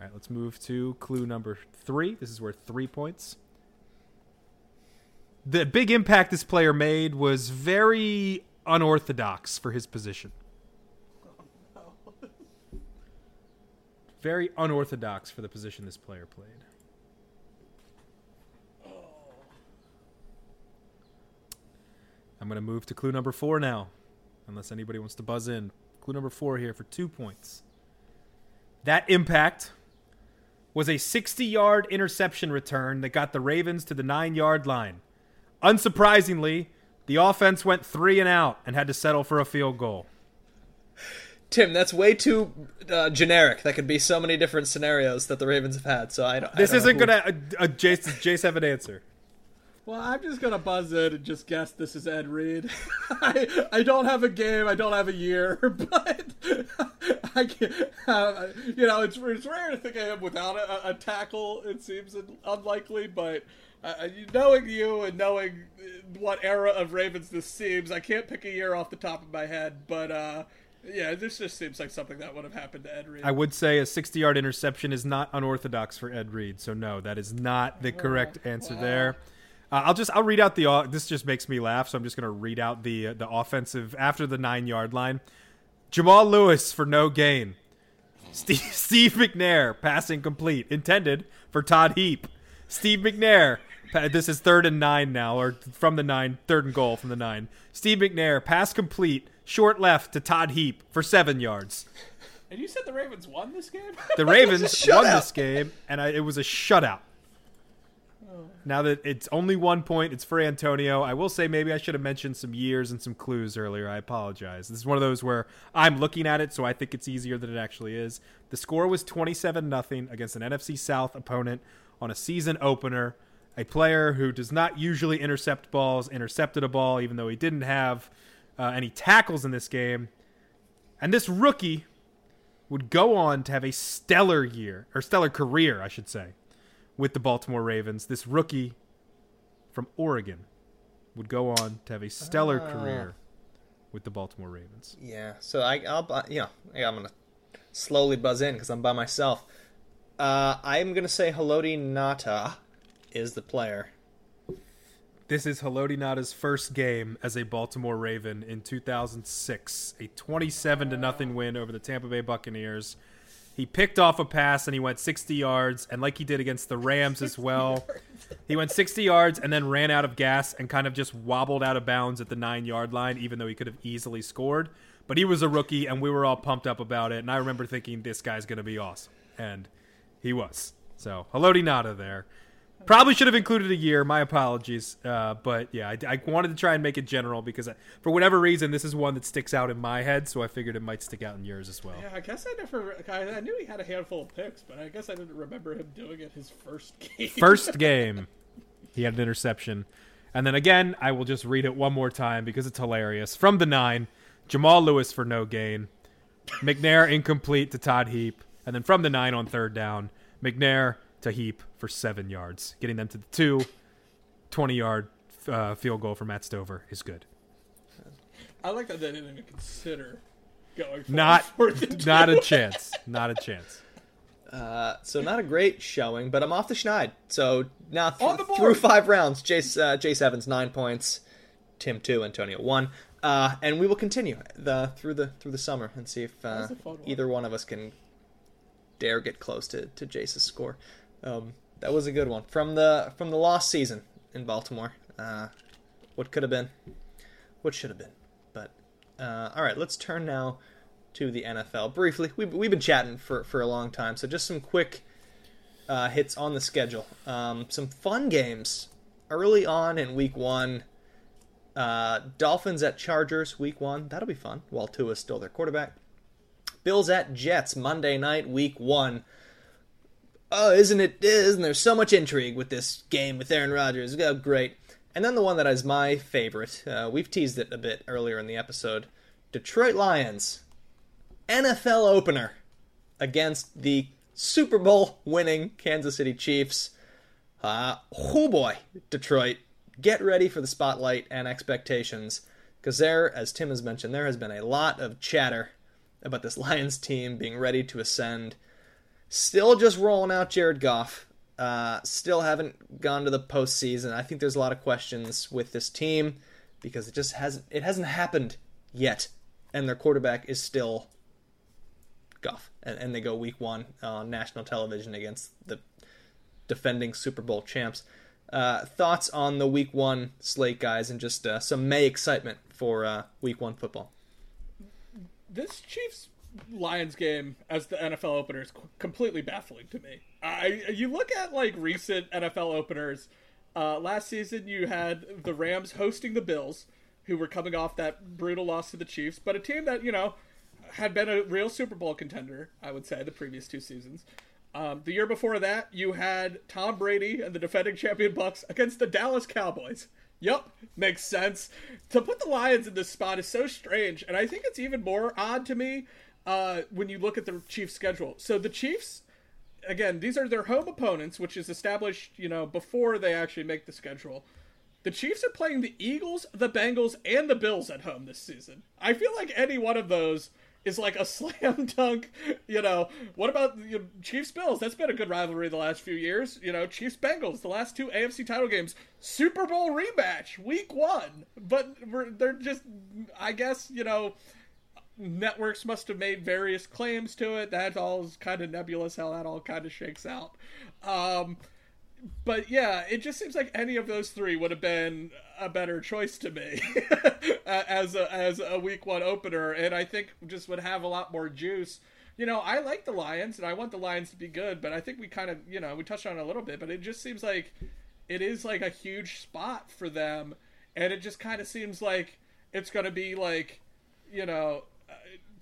All right, let's move to clue number three. This is worth three points. The big impact this player made was very unorthodox for his position. Very unorthodox for the position this player played. I'm going to move to clue number four now, unless anybody wants to buzz in. Clue number four here for two points. That impact was a 60 yard interception return that got the Ravens to the nine yard line. Unsurprisingly, the offense went three and out and had to settle for a field goal. Tim, that's way too uh, generic. That could be so many different scenarios that the Ravens have had. So I don't. This I don't isn't know going to. Uh, uh, Jace, Jace have an answer? Well, I'm just gonna buzz in and just guess this is Ed Reed. I I don't have a game, I don't have a year, but I can uh, you know it's it's rare to think of him without a, a tackle. It seems unlikely, but uh, knowing you and knowing what era of Ravens this seems, I can't pick a year off the top of my head, but uh, yeah, this just seems like something that would have happened to Ed Reed. I would say a 60 yard interception is not unorthodox for Ed Reed. So, no, that is not the correct answer there. Uh, I'll just I'll read out the uh, this just makes me laugh, so I'm just going to read out the uh, the offensive after the nine yard line. Jamal Lewis for no gain. Steve, Steve McNair passing complete intended for Todd Heap. Steve McNair. This is third and nine now, or from the nine, third and goal from the nine. Steve McNair pass complete, short left to Todd Heap for seven yards. and you said the Ravens won this game? The Ravens won this game, and I, it was a shutout. Now that it's only one point, it's for Antonio. I will say maybe I should have mentioned some years and some clues earlier. I apologize. This is one of those where I'm looking at it, so I think it's easier than it actually is. The score was 27 nothing against an NFC South opponent on a season opener. A player who does not usually intercept balls intercepted a ball, even though he didn't have uh, any tackles in this game. And this rookie would go on to have a stellar year, or stellar career, I should say, with the Baltimore Ravens. This rookie from Oregon would go on to have a stellar career with the Baltimore Ravens. Yeah, so I, I'll, you know, I'm gonna slowly buzz in because I'm by myself. Uh, I'm gonna say Haloti Ngata is the player. This is Haloti Ngata's first game as a Baltimore Raven in 2006, a 27 to nothing win over the Tampa Bay Buccaneers. He picked off a pass and he went 60 yards, and like he did against the Rams as well, he went 60 yards and then ran out of gas and kind of just wobbled out of bounds at the nine yard line, even though he could have easily scored. But he was a rookie, and we were all pumped up about it. And I remember thinking this guy's going to be awesome, and he was. So Haloti Nada there. Probably should have included a year. My apologies, uh, but yeah, I, I wanted to try and make it general because I, for whatever reason, this is one that sticks out in my head. So I figured it might stick out in yours as well. Yeah, I guess I never. I, I knew he had a handful of picks, but I guess I didn't remember him doing it his first game. First game, he had an interception, and then again, I will just read it one more time because it's hilarious. From the nine, Jamal Lewis for no gain, McNair incomplete to Todd Heap, and then from the nine on third down, McNair to Heap for seven yards, getting them to the two. 20 yard uh, field goal for Matt Stover is good. I like that they didn't even consider going for Not, fourth and not a chance. Not a chance. Uh, so not a great showing, but I'm off the schneid. So now th- On the board. through five rounds, Jace, uh, Jace Evans nine points, Tim two, Antonio one, uh, and we will continue the through the through the summer and see if uh, was a fun one. either one of us can dare get close to to Jace's score. Um, that was a good one from the from the lost season in Baltimore. Uh, what could have been, what should have been, but uh, all right. Let's turn now to the NFL briefly. We've, we've been chatting for, for a long time, so just some quick uh, hits on the schedule. Um, some fun games early on in week one. Uh, Dolphins at Chargers, week one. That'll be fun while Tua's still their quarterback. Bills at Jets, Monday night, week one. Oh, isn't it? Isn't there so much intrigue with this game with Aaron Rodgers? Oh, great. And then the one that is my favorite. Uh, we've teased it a bit earlier in the episode. Detroit Lions NFL opener against the Super Bowl winning Kansas City Chiefs. Uh, oh boy, Detroit, get ready for the spotlight and expectations because there, as Tim has mentioned, there has been a lot of chatter about this Lions team being ready to ascend. Still just rolling out Jared Goff. Uh, still haven't gone to the postseason. I think there's a lot of questions with this team because it just hasn't it hasn't happened yet, and their quarterback is still Goff, and, and they go week one on national television against the defending Super Bowl champs. Uh, thoughts on the week one slate, guys, and just uh, some May excitement for uh, week one football. This Chiefs Lions game as the NFL opener is completely baffling to me. I you look at like recent NFL openers. Uh, last season, you had the Rams hosting the Bills, who were coming off that brutal loss to the Chiefs, but a team that you know had been a real Super Bowl contender. I would say the previous two seasons. Um, the year before that, you had Tom Brady and the defending champion Bucs against the Dallas Cowboys. Yep, makes sense. To put the Lions in this spot is so strange, and I think it's even more odd to me uh, when you look at the Chiefs' schedule. So the Chiefs, again, these are their home opponents, which is established, you know, before they actually make the schedule. The Chiefs are playing the Eagles, the Bengals, and the Bills at home this season. I feel like any one of those is like a slam dunk. You know, what about you know, Chiefs Bills? That's been a good rivalry the last few years. You know, Chiefs Bengals, the last two AFC title games, Super Bowl rematch, week one. But they're just, I guess, you know, networks must have made various claims to it. That all is kind of nebulous how that all kind of shakes out. Um, but yeah, it just seems like any of those three would have been a better choice to me as a as a week one opener, and I think just would have a lot more juice. You know, I like the Lions, and I want the Lions to be good, but I think we kind of, you know, we touched on it a little bit, but it just seems like it is like a huge spot for them, and it just kind of seems like it's going to be like, you know,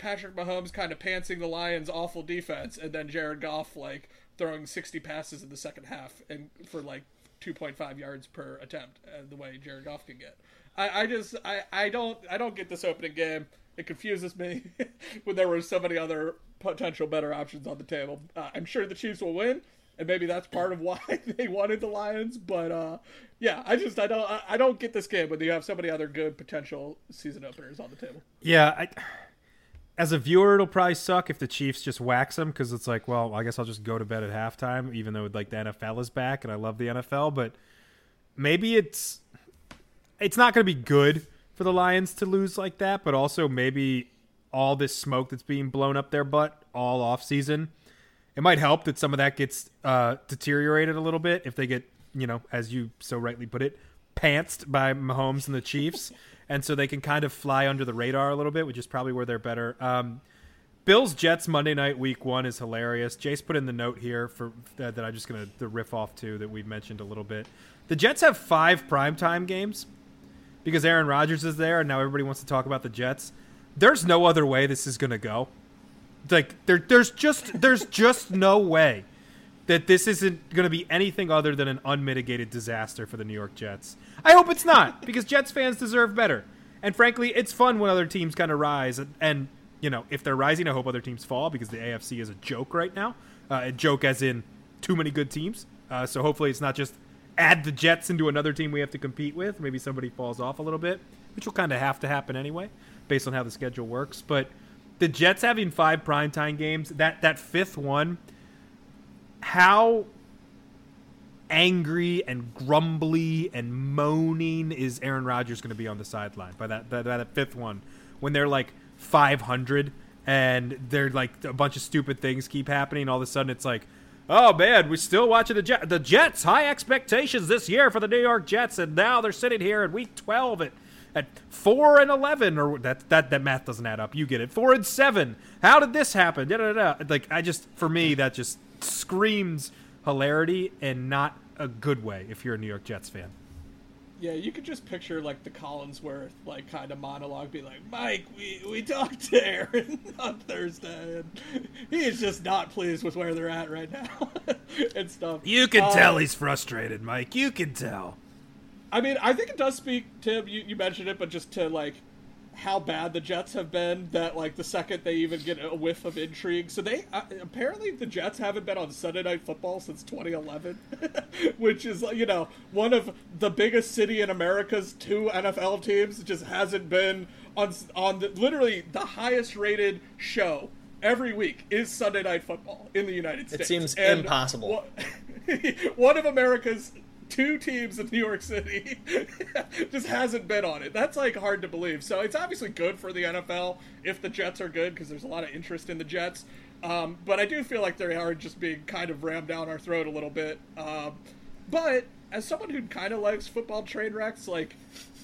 Patrick Mahomes kind of pantsing the Lions' awful defense, and then Jared Goff like throwing 60 passes in the second half and for like 2.5 yards per attempt, uh, the way Jared Goff can get. I, I just I, I don't I don't get this opening game. It confuses me when there were so many other potential better options on the table. Uh, I'm sure the Chiefs will win, and maybe that's part of why they wanted the Lions. But uh, yeah, I just I don't I don't get this game when you have so many other good potential season openers on the table. Yeah, I as a viewer, it'll probably suck if the Chiefs just wax them because it's like, well, I guess I'll just go to bed at halftime, even though like the NFL is back and I love the NFL. But maybe it's it's not going to be good for the Lions to lose like that. But also maybe all this smoke that's being blown up their butt all off season, it might help that some of that gets uh, deteriorated a little bit if they get, you know, as you so rightly put it, pantsed by Mahomes and the Chiefs and so they can kind of fly under the radar a little bit, which is probably where they're better. Um, Bills Jets Monday night week one is hilarious. Jace put in the note here for uh, that I'm just going to riff off to that we've mentioned a little bit. The Jets have five primetime games because Aaron Rodgers is there, and now everybody wants to talk about the Jets. There's no other way this is going to go. Like there, there's just there's just no way that this isn't going to be anything other than an unmitigated disaster for the New York Jets. I hope it's not because Jets fans deserve better. And frankly, it's fun when other teams kind of rise. And, and, you know, if they're rising, I hope other teams fall because the AFC is a joke right now. Uh, a joke as in too many good teams. Uh, so hopefully it's not just add the Jets into another team we have to compete with. Maybe somebody falls off a little bit, which will kind of have to happen anyway, based on how the schedule works. But the Jets having five primetime games, that, that fifth one – how angry and grumbly and moaning is Aaron Rodgers going to be on the sideline by that, that that fifth one when they're like 500 and they're like a bunch of stupid things keep happening all of a sudden it's like oh man we're still watching the Jets the Jets high expectations this year for the New York Jets and now they're sitting here at week 12 at at 4 and 11 or that that that math doesn't add up. You get it. 4 and 7 how did this happen? Da, da, da. like I just for me that just screams hilarity and not a good way if you're a New York Jets fan. Yeah, you could just picture like the Collinsworth like kind of monologue, be like, "Mike, we we talked to Aaron on Thursday, and he is just not pleased with where they're at right now and stuff." You can um, tell he's frustrated, Mike. You can tell. I mean, I think it does speak to you. You mentioned it, but just to like how bad the Jets have been that like the second they even get a whiff of intrigue. So they uh, apparently the Jets haven't been on Sunday Night Football since 2011, which is you know one of the biggest city in America's two NFL teams just hasn't been on on the, literally the highest rated show every week is Sunday Night Football in the United States. It seems And impossible. one- one of America's two teams in New York City just hasn't been on it. That's like hard to believe. So it's obviously good for the NFL if the Jets are good because there's a lot of interest in the Jets. Um, but I do feel like they are just being kind of rammed down our throat a little bit. Um, but as someone who kind of likes football train wrecks, like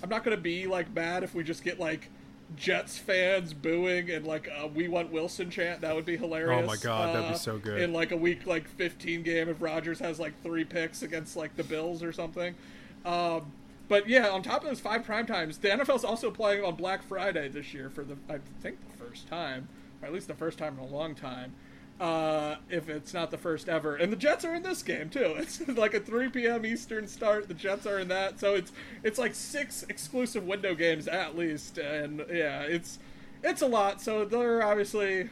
I'm not to be like mad if we just get like Jets fans booing and like a "We Want Wilson" chant. That would be hilarious. Oh my God, that'd be Uh, so good. In like a week like 15 game if Rodgers has like three picks against like the Bills or something. Um, but yeah, on top of those five prime times, the NFL's also playing on Black Friday this year for the I think the first time, or at least the first time in a long time. Uh, if it's not the first ever, and the Jets are in this game too. It's like a 3 p.m. Eastern start. The Jets are in that, so it's it's like six exclusive window games at least, and yeah, it's it's a lot. So they're obviously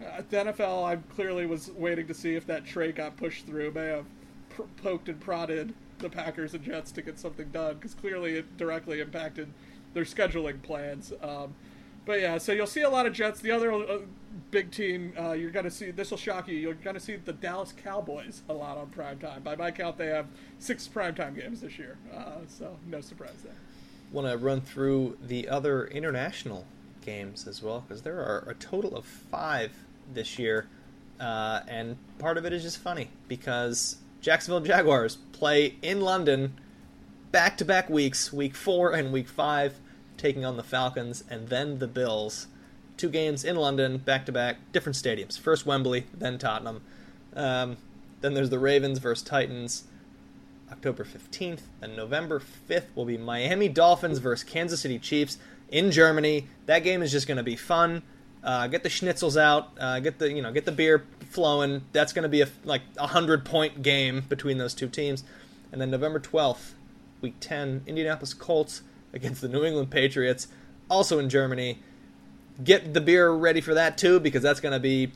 at the NFL, I clearly was waiting to see if that trade got pushed through. May have pr- poked and prodded the Packers and Jets to get something done because clearly it directly impacted their scheduling plans. Um, but yeah, so you'll see a lot of Jets. The other uh, big team uh, you're going to see, this will shock you, you're going to see the Dallas Cowboys a lot on prime time. By my count, they have six primetime games this year. Uh, so no surprise there. Want to run through the other international games as well because there are a total of five this year, uh, and part of it is just funny because Jacksonville Jaguars play in London back-to-back weeks, week four and week five, taking on the Falcons and then the Bills. Two games in London, back-to-back, different stadiums. First Wembley, then Tottenham. Um, then there's the Ravens versus Titans. October 15th and November 5th will be Miami Dolphins versus Kansas City Chiefs in Germany. That game is just going to be fun. Uh, get the schnitzels out, uh, get the you know get the beer flowing. That's going to be a like a hundred point game between those two teams. And then November 12th, Week 10, Indianapolis Colts against the New England Patriots, also in Germany. Get the beer ready for that too because that's going to be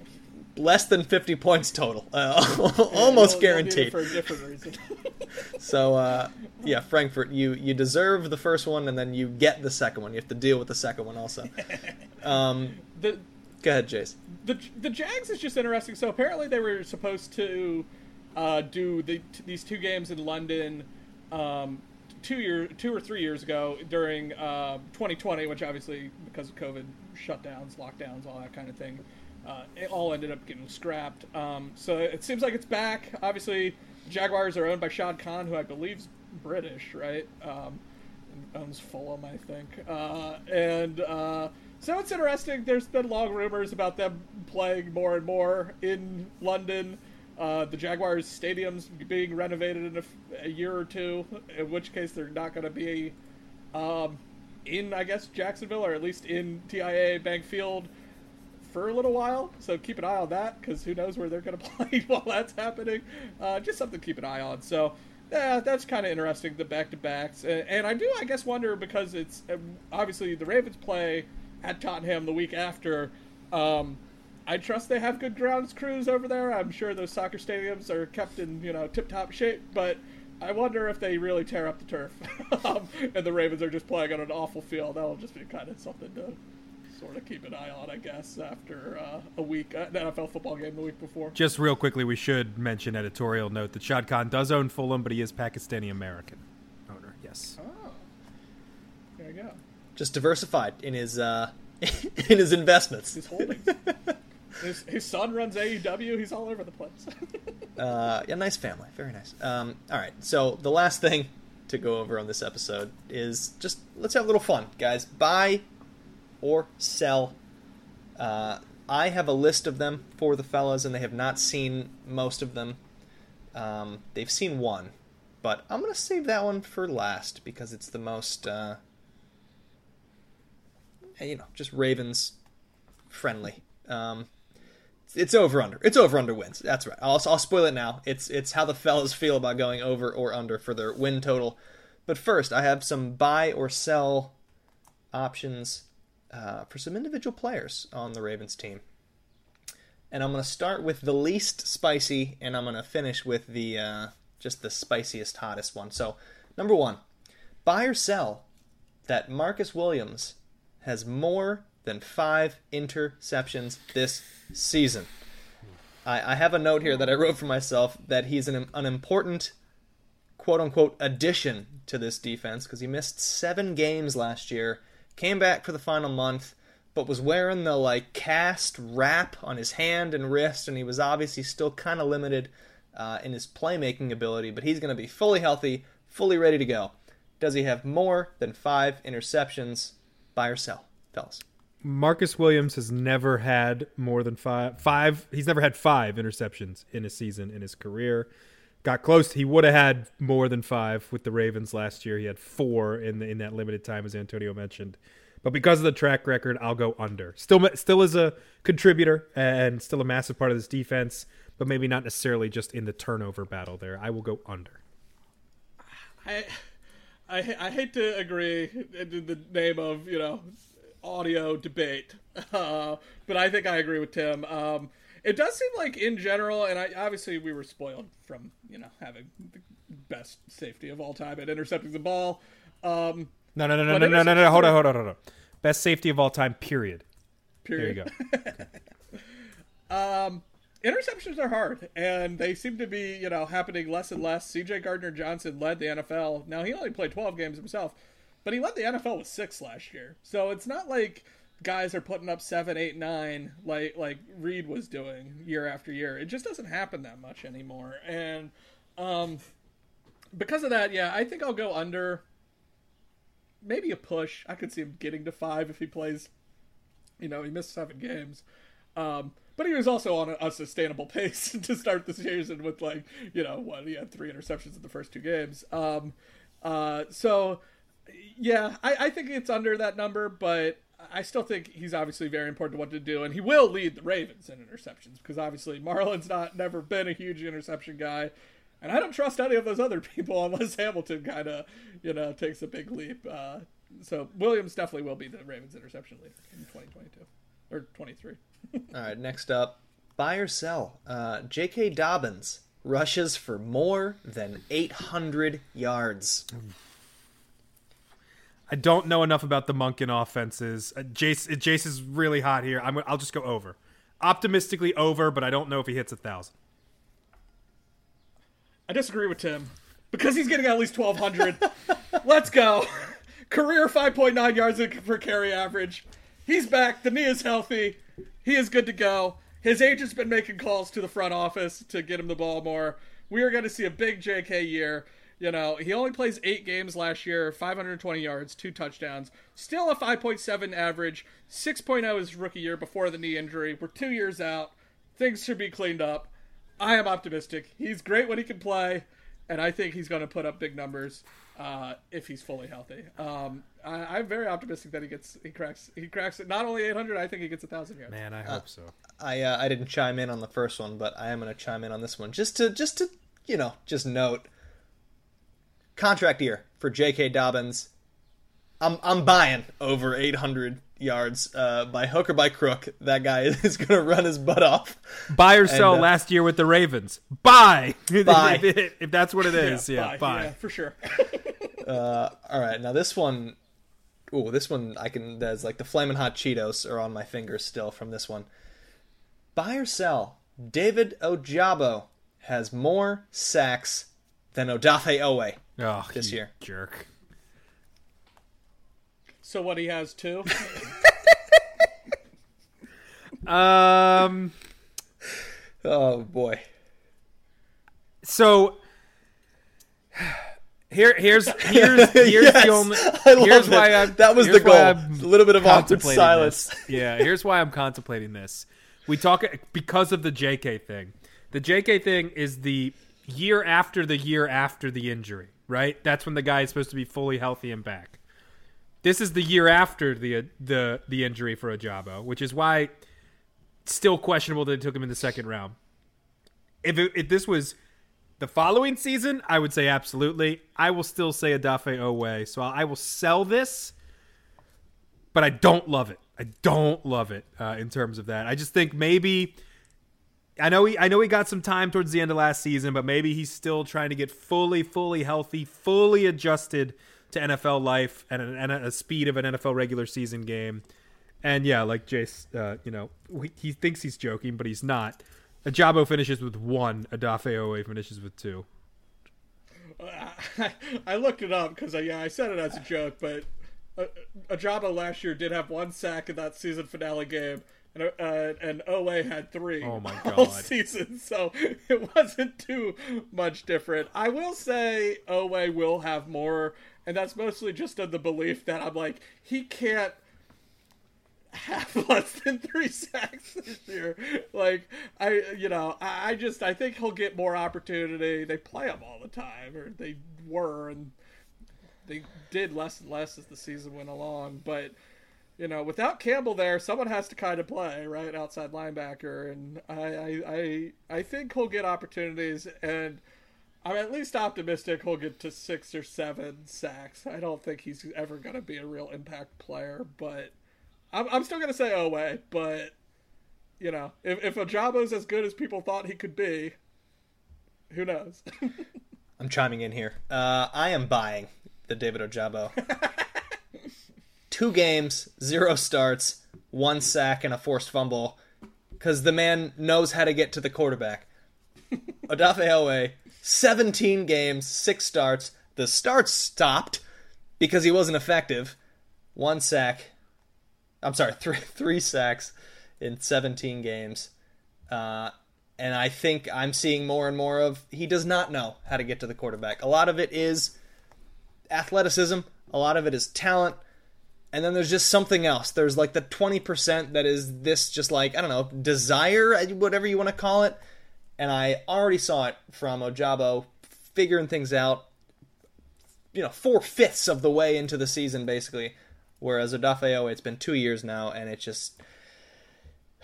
less than 50 points total, uh, almost need guaranteed. for a different reason. So uh, yeah, Frankfurt, you you deserve the first one, and then you get the second one. You have to deal with the second one also. Um, the go ahead, Jace. the the Jags is just interesting. So apparently they were supposed to uh, do the, t- these two games in London um, two year two or three years ago during uh, 2020, which obviously because of COVID shutdowns, lockdowns, all that kind of thing, uh, it all ended up getting scrapped. Um, so it seems like it's back. Obviously, Jaguars are owned by Shad Khan, who I believe's British, right? Um, owns Fulham, I think. Uh, and uh, so it's interesting. There's been long rumors about them playing more and more in London. Uh, the Jaguars stadium's being renovated in a year or two, in which case they're not going to be um, in, I guess, Jacksonville or at least in TIAA Bank Field for a little while. So keep an eye on that because who knows where they're going to play while that's happening. Uh, just something to keep an eye on. So yeah, that's kind of interesting. The back to backs, and, I do, I guess, wonder because it's obviously the Ravens play at Tottenham the week after. Um, I trust they have good grounds crews over there. I'm sure those soccer stadiums are kept in you know tip top shape, but. I wonder if they really tear up the turf, um, and the Ravens are just playing on an awful field. That'll just be kind of something to sort of keep an eye on, I guess, after uh, a week, uh, an NFL football game the week before. Just real quickly, we should mention editorial note that Shad Khan does own Fulham, but he is Pakistani American owner. Yes. Oh, there you go. Just diversified in his uh, in his investments. His holdings. his, his son runs AEW. He's all over the place. Uh, yeah, nice family, very nice. Um, all right, so the last thing to go over on this episode is just let's have a little fun, guys. Buy or sell. Uh, I have a list of them for the fellas, and they have not seen most of them. Um, they've seen one, but I'm gonna save that one for last because it's the most, uh, you know, just Ravens friendly. Um, it's over under. It's over under wins. That's right. I'll, I'll spoil it now. It's it's how the fellas feel about going over or under for their win total. But first, I have some buy or sell options uh, for some individual players on the Ravens team. And I'm going to start with the least spicy, and I'm going to finish with the uh, just the spiciest, hottest one. So, number one, buy or sell that Marcus Williams has more than five interceptions this season. I, I have a note here that I wrote for myself that he's an, an important quote unquote addition to this defense because he missed seven games last year, came back for the final month, but was wearing the like cast wrap on his hand and wrist, and he was obviously still kind of limited uh, in his playmaking ability. But he's going to be fully healthy, fully ready to go. Does he have more than five interceptions? Buy or sell, fellas? Marcus Williams has never had more than five. Five. He's never had five interceptions in a season in his career. Got close. He would have had more than five with the Ravens last year. He had four in the, in that limited time, as Antonio mentioned. But because of the track record, I'll go under. Still, still is a contributor and still a massive part of this defense, but maybe not necessarily just in the turnover battle. There, I will go under. I, I, I hate to agree in the name of you know audio debate, uh, but I think I agree with Tim. Um, it does seem like in general, and I obviously we were spoiled from you know having the best safety of all time at intercepting the ball. Um, no, no, no, no, no, no, no, no. Hold on, hold on, hold on. Best safety of all time. Period. Period. There you go. um, interceptions are hard, and they seem to be you know happening less and less. C.J. Gardner Johnson led the NFL. Now he only played 12 games himself, but he led the NFL with six last year. So it's not like guys are putting up seven, eight, nine like like Reed was doing year after year. It just doesn't happen that much anymore, and um, because of that, yeah, I think I'll go under. Maybe a push. I could see him getting to five if he plays. You know, he missed seven games. Um, but he was also on a, a, sustainable pace to start the season with like you know what he had three interceptions in the first two games um, uh, so yeah I, I, think it's under that number but I still think he's obviously very important to what to do, and he will lead the Ravens in interceptions because obviously Marlon's not never been a huge interception guy, and I don't trust any of those other people unless Hamilton kind of you know takes a big leap. Uh, so Williams definitely will be the Ravens interception leader in 2022 or 23. All right, next up, buy or sell. Uh, J.K. Dobbins rushes for more than 800 yards. I don't know enough about the Monken offenses. Uh, Jace, Jace is really hot here. I'm, I'll just go over. Optimistically over, but I don't know if he hits a thousand. I disagree with Tim because he's getting at least 1,200. Let's go. Career 5.9 yards per carry average. He's back. The knee is healthy. He is good to go. His agent's been making calls to the front office to get him the ball more. We are going to see a big JK year. You know, he only plays eight games last year, 520 yards, two touchdowns, still a 5.7 average, 6.0 his rookie year before the knee injury. We're two years out. Things should be cleaned up. I am optimistic. He's great when he can play, and I think he's going to put up big numbers uh, if he's fully healthy. Um, I, am very optimistic that he gets he cracks he cracks it. Not only 800, I think he gets a thousand yards. Man, I hope uh, so. I uh, I didn't chime in on the first one, but I am going to chime in on this one just to just to you know just note contract year for J.K. Dobbins. I'm I'm buying over 800 yards uh, by hook or by crook. That guy is going to run his butt off. Buy or sell and, uh, last year with the Ravens. Buy. Buy. if, if, that's what it is, yeah, yeah buy. buy. Yeah, for sure. uh, all right, now this one. Oh, this one I can. There's like the flaming hot Cheetos are on my fingers still from this one. Buy or sell. David Ojabo has more sacks than Odafe Oweh oh, this year. Jerk. So what he has too? um. Oh boy. So here, here's here's here's yes, the only. here's why I'm. That was the goal. A little bit of awkward silence. This. Yeah, here's why I'm contemplating this. We talk because of the J.K. thing. The J.K. thing is the year after the year after the injury, right? That's when the guy is supposed to be fully healthy and back. This is the year after the the the injury for Ojabo, which is why still questionable that they took him in the second round. If it, if this was the following season, I would say absolutely. I will still say Odafe Oweh, so I will sell this. but I don't love it. I don't love it uh, in terms of that. I just think maybe I know he I know he got some time towards the end of last season, but maybe he's still trying to get fully, fully healthy, fully adjusted to NFL life and a, a speed of an NFL regular season game. And yeah, like Jace, uh, you know, he, he, thinks he's joking, but he's not. Ojabo finishes with one. Odafe Oweh finishes with two. I looked it up because yeah, I said it as a joke, but Ojabo last year did have one sack in that season finale game, and uh, and Oweh had three. Oh my god! All season, so it wasn't too much different. I will say Oweh will have more, and that's mostly just of the belief that I'm like he can't have less than three sacks this year. Like I, you know, I, I just I think he'll get more opportunity. They play him all the time, or they were, and they did less and less as the season went along. But you know, without Campbell there, someone has to kind of play right outside linebacker, and I I I, I think he'll get opportunities, and I'm at least optimistic he'll get to six or seven sacks. I don't think he's ever going to be a real impact player, but I'm, I'm still going to say Oweh, but you know, if if Ojabo's as good as people thought he could be, who knows? I'm chiming in here. Uh, I am buying the David Ojabo. Two games, zero starts, one sack, and a forced fumble, because the man knows how to get to the quarterback. Odafe Oweh, 17 games, six starts. The starts stopped because he wasn't effective. One sack. I'm sorry, three three sacks in 17 games. Uh, and I think I'm seeing more and more of he does not know how to get to the quarterback. A lot of it is athleticism, a lot of it is talent, and then there's just something else. There's like the 20% that is this just like, I don't know, desire, whatever you want to call it. And I already saw it from Ojabo figuring things out, you know, four fifths of the way into the season, basically. Whereas Odafeo, it's been two years now, and it just.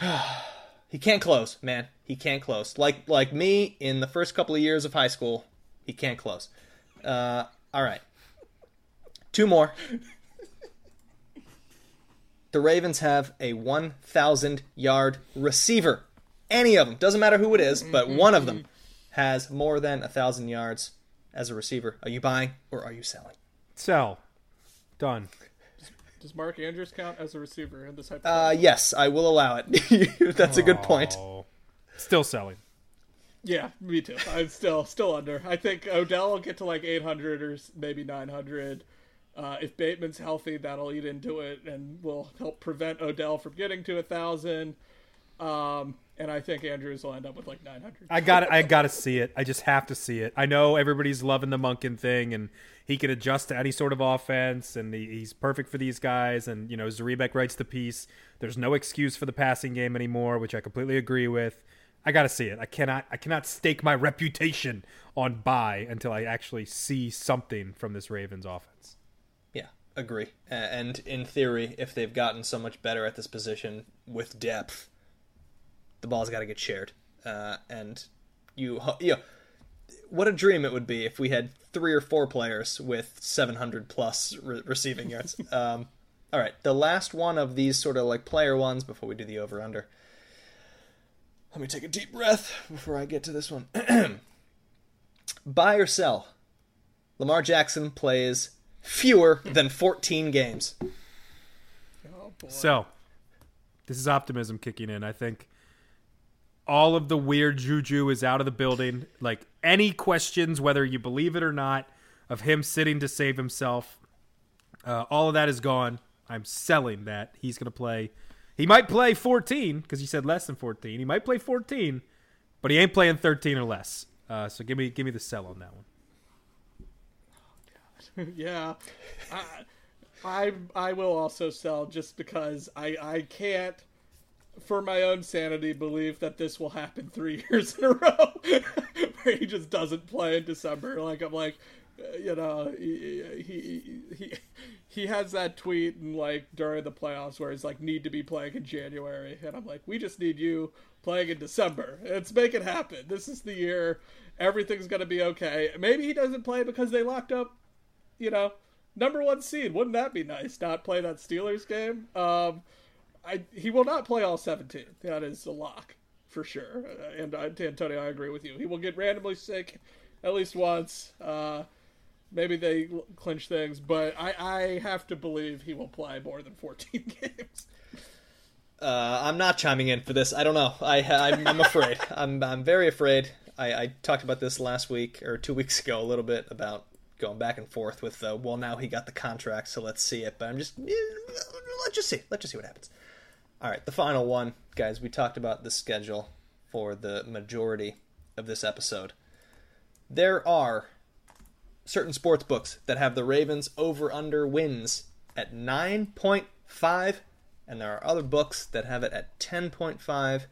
he can't close, man. He can't close. Like like me in the first couple of years of high school, he can't close. Uh, all right. Two more. The Ravens have a 1,000 yard receiver. Any of them, doesn't matter who it is, but one of them has more than a 1,000 yards as a receiver. Are you buying or are you selling? Sell. Done. Does Mark Andrews count as a receiver in this hypothetical? Uh, yes, I will allow it. That's a good point. Still selling. Yeah, me too. I'm still still under. I think Odell will get to like 800 or maybe 900. Uh, if Bateman's healthy, that'll eat into it and will help prevent Odell from getting to a thousand. Um, and I think Andrews will end up with like 900. I got I got to see it. I just have to see it. I know everybody's loving the Monken thing, and he can adjust to any sort of offense, and he, he's perfect for these guys. And you know, Zrebiec writes the piece. There's no excuse for the passing game anymore, which I completely agree with. I got to see it. I cannot I cannot stake my reputation on buy until I actually see something from this Ravens offense. Agree. And in theory, if they've gotten so much better at this position with depth, the ball's got to get shared. Uh, and you, you know, what a dream it would be if we had three or four players with 700 plus re- receiving yards. um, all right, the last one of these sort of like player ones before we do the over under. Let me take a deep breath before I get to this one. Buy or sell? Lamar Jackson plays fewer than 14 games. Oh, so, this is optimism kicking in. I think all of the weird juju is out of the building. Like any questions, whether you believe it or not, of him sitting to save himself, uh, all of that is gone. I'm selling that he's going to play. He might play 14 because he said less than 14. He might play 14, but he ain't playing 13 or less. Uh, so give me give me the sell on that one. yeah, I, I I will also sell just because I I can't for my own sanity believe that this will happen three years in a row where he just doesn't play in December. Like I'm like, uh, you know, he he he, he has that tweet and like during the playoffs where he's like need to be playing in January, and I'm like, we just need you playing in December. Let's make it happen. This is the year. Everything's gonna be okay. Maybe he doesn't play because they locked up you know, number one seed. Wouldn't that be nice? Not play that Steelers game. Um, I he will not play all 17. That is a lock for sure. Uh, and uh, Antonio, I agree with you. He will get randomly sick at least once. Uh, maybe they clinch things, but I, I have to believe he will play more than 14 games. Uh, I'm not chiming in for this. I don't know. I, I'm, I'm afraid. I'm, I'm very afraid. I, I talked about this last week or two weeks ago a little bit about going back and forth with uh, well now he got the contract so let's see it. But i'm just let's just see. Let's just see what happens. All right the final one guys. We talked about the schedule for the majority of this episode. There are certain sports books that have the ravens over under wins at 9.5 and there are other books that have it at 10.5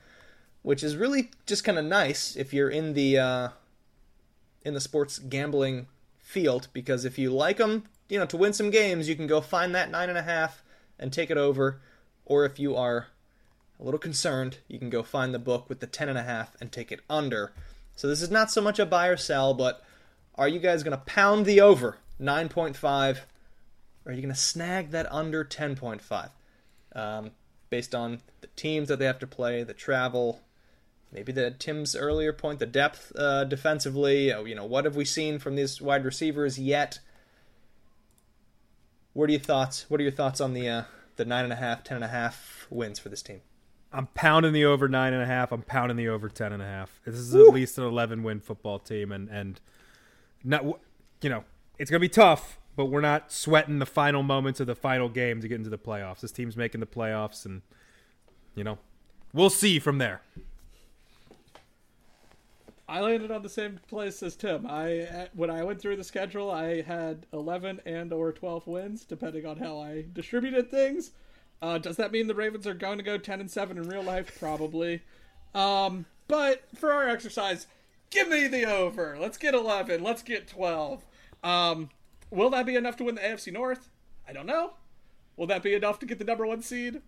which is really just kind of nice if you're in the uh, in the sports gambling field because if you like them, you know, to win some games, you can go find that nine and a half and take it over, or if you are a little concerned, you can go find the book with the ten and a half and take it under. So this is not so much a buy or sell, but are you guys going to pound the over 9.5? Or are you going to snag that under 10.5? Um, based on the teams that they have to play, the travel, maybe the Tim's earlier point, the depth uh, defensively. Uh, you know, what have we seen from these wide receivers yet? What are your thoughts? What are your thoughts on the uh, the nine and a half, ten and a half wins for this team? I'm pounding the over nine and a half. I'm pounding the over ten and a half. This is Woo! at least an 11 win football team, and and not you know it's gonna be tough, but we're not sweating the final moments of the final game to get into the playoffs. This team's making the playoffs, and you know we'll see from there. I landed on the same place as Tim. I when I went through the schedule, I had 11 and or 12 wins, depending on how I distributed things. Uh, does that mean the Ravens are going to go 10 and 7 in real life? Probably. Um, but for our exercise, give me the over. Let's get 11. Let's get 12. Um, will that be enough to win the AFC North? I don't know. Will that be enough to get the number one seed?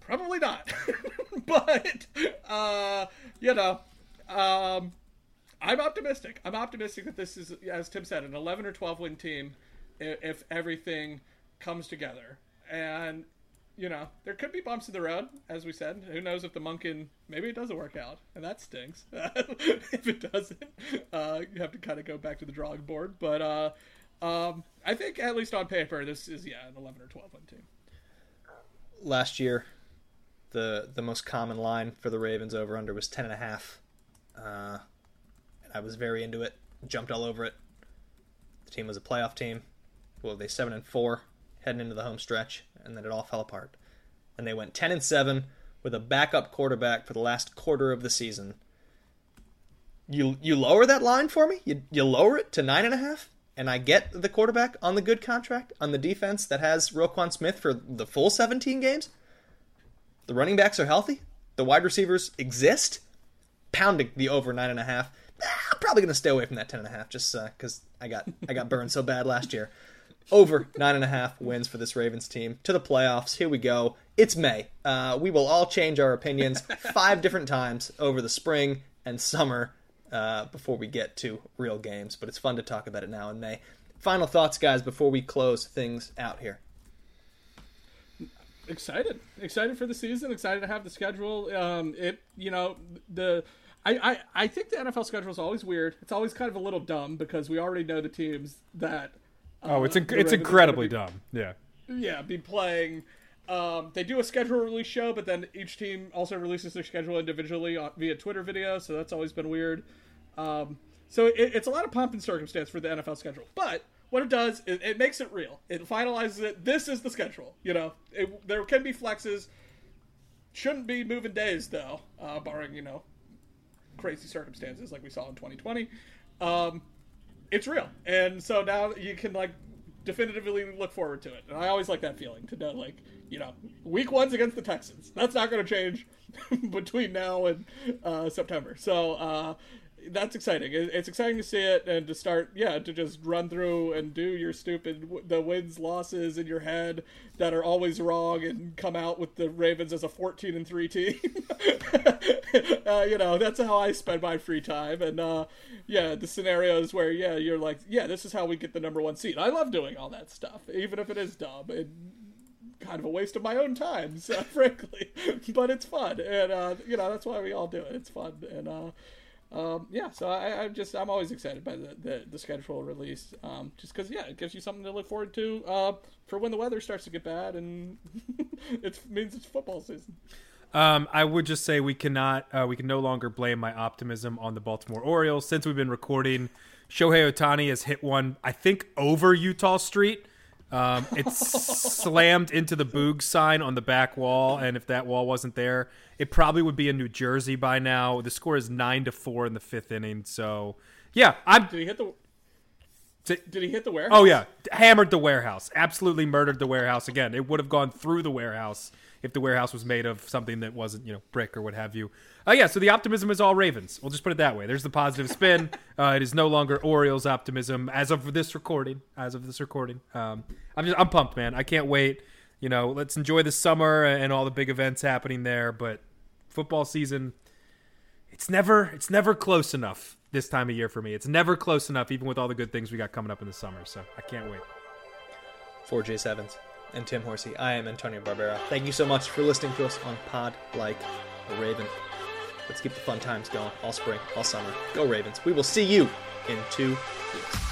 Probably not. but uh, you know, um, I'm optimistic. I'm optimistic that this is, as Tim said, an 11 or 12 win team if everything comes together. And, you know, there could be bumps in the road, as we said. Who knows if the Monken, maybe it doesn't work out, and that stinks. if it doesn't, uh, you have to kind of go back to the drawing board. But uh, um, I think, at least on paper, this is, yeah, an 11 or 12 win team. Last year, the the most common line for the Ravens over under was 10.5. Uh, I was very into it, jumped all over it. The team was a playoff team. Well, they seven and four heading into the home stretch, and then it all fell apart. And they went ten and seven with a backup quarterback for the last quarter of the season. You you lower that line for me? You you lower it to nine and a half, and I get the quarterback on the good contract on the defense that has Roquan Smith for the full seventeen games. The running backs are healthy. The wide receivers exist. Pounding the over nine and a half I'm probably gonna stay away from that ten and a half just because uh, I got I got burned so bad last year. Over nine and a half wins for this Ravens team to the playoffs. Here we go. It's May. Uh, we will all change our opinions five different times over the spring and summer uh, before we get to real games. But it's fun to talk about it now in May. Final thoughts, guys, before we close things out here. Excited, excited for the season. Excited to have the schedule. Um, it, you know, the I, I, I think the NFL schedule is always weird. It's always kind of a little dumb because we already know the teams that. Uh, oh, it's inc- it's incredibly be, dumb. Yeah. Yeah, be playing. Um, they do a schedule release show, but then each team also releases their schedule individually on, via Twitter video, so that's always been weird. Um, so it, it's a lot of pomp and circumstance for the NFL schedule, but what it does is it makes it real. It finalizes it. This is the schedule. You know, it, there can be flexes. Shouldn't be moving days though, uh, barring you know crazy circumstances like we saw in 2020. Um, it's real, and so now you can like definitively look forward to it. And I always like that feeling to know, like, you know, week one's against the Texans. That's not going to change between now and uh, September. So, uh, that's exciting. It's exciting to see it and to start, yeah, to just run through and do your stupid the wins losses in your head that are always wrong and come out with the Ravens as a fourteen and three team. uh, you know, that's how I spend my free time. And uh, yeah, the scenarios where yeah, you're like, yeah, this is how we get the number one seed. I love doing all that stuff, even if it is dumb. And, kind of a waste of my own time, so, frankly. but it's fun, and uh, you know that's why we all do it. It's fun, and uh, um, yeah, so I, am just I'm always excited by the the, the schedule release, um, just because yeah, it gives you something to look forward to uh, for when the weather starts to get bad and it means it's football season. Um, I would just say we cannot, uh, we can no longer blame my optimism on the Baltimore Orioles since we've been recording. Shohei Ohtani has hit one, I think, over Eutaw Street um, it's slammed into the Boog sign on the back wall, and if that wall wasn't there, it probably would be in New Jersey by now. The score is nine to four in the fifth inning. So, yeah, I'm. Did he hit the? Did he hit the warehouse? Oh yeah, hammered the warehouse. Absolutely murdered the warehouse. Again, it would have gone through the warehouse if the warehouse was made of something that wasn't, you know, brick or what have you. Uh, yeah, so the optimism is all Ravens. We'll just put it that way. There's the positive spin. Uh, it is no longer Orioles optimism as of this recording. As of this recording, um, I'm just I'm pumped, man. I can't wait. You know, let's enjoy the summer and all the big events happening there. But football season, it's never it's never close enough this time of year for me. It's never close enough, even with all the good things we got coming up in the summer. So I can't wait. For J Sevens and Tim Horsey, I am Antonio Barbera. Thank you so much for listening to us on Pod Like a Raven. Let's keep the fun times going all spring, all summer. Go Ravens. We will see you in two weeks.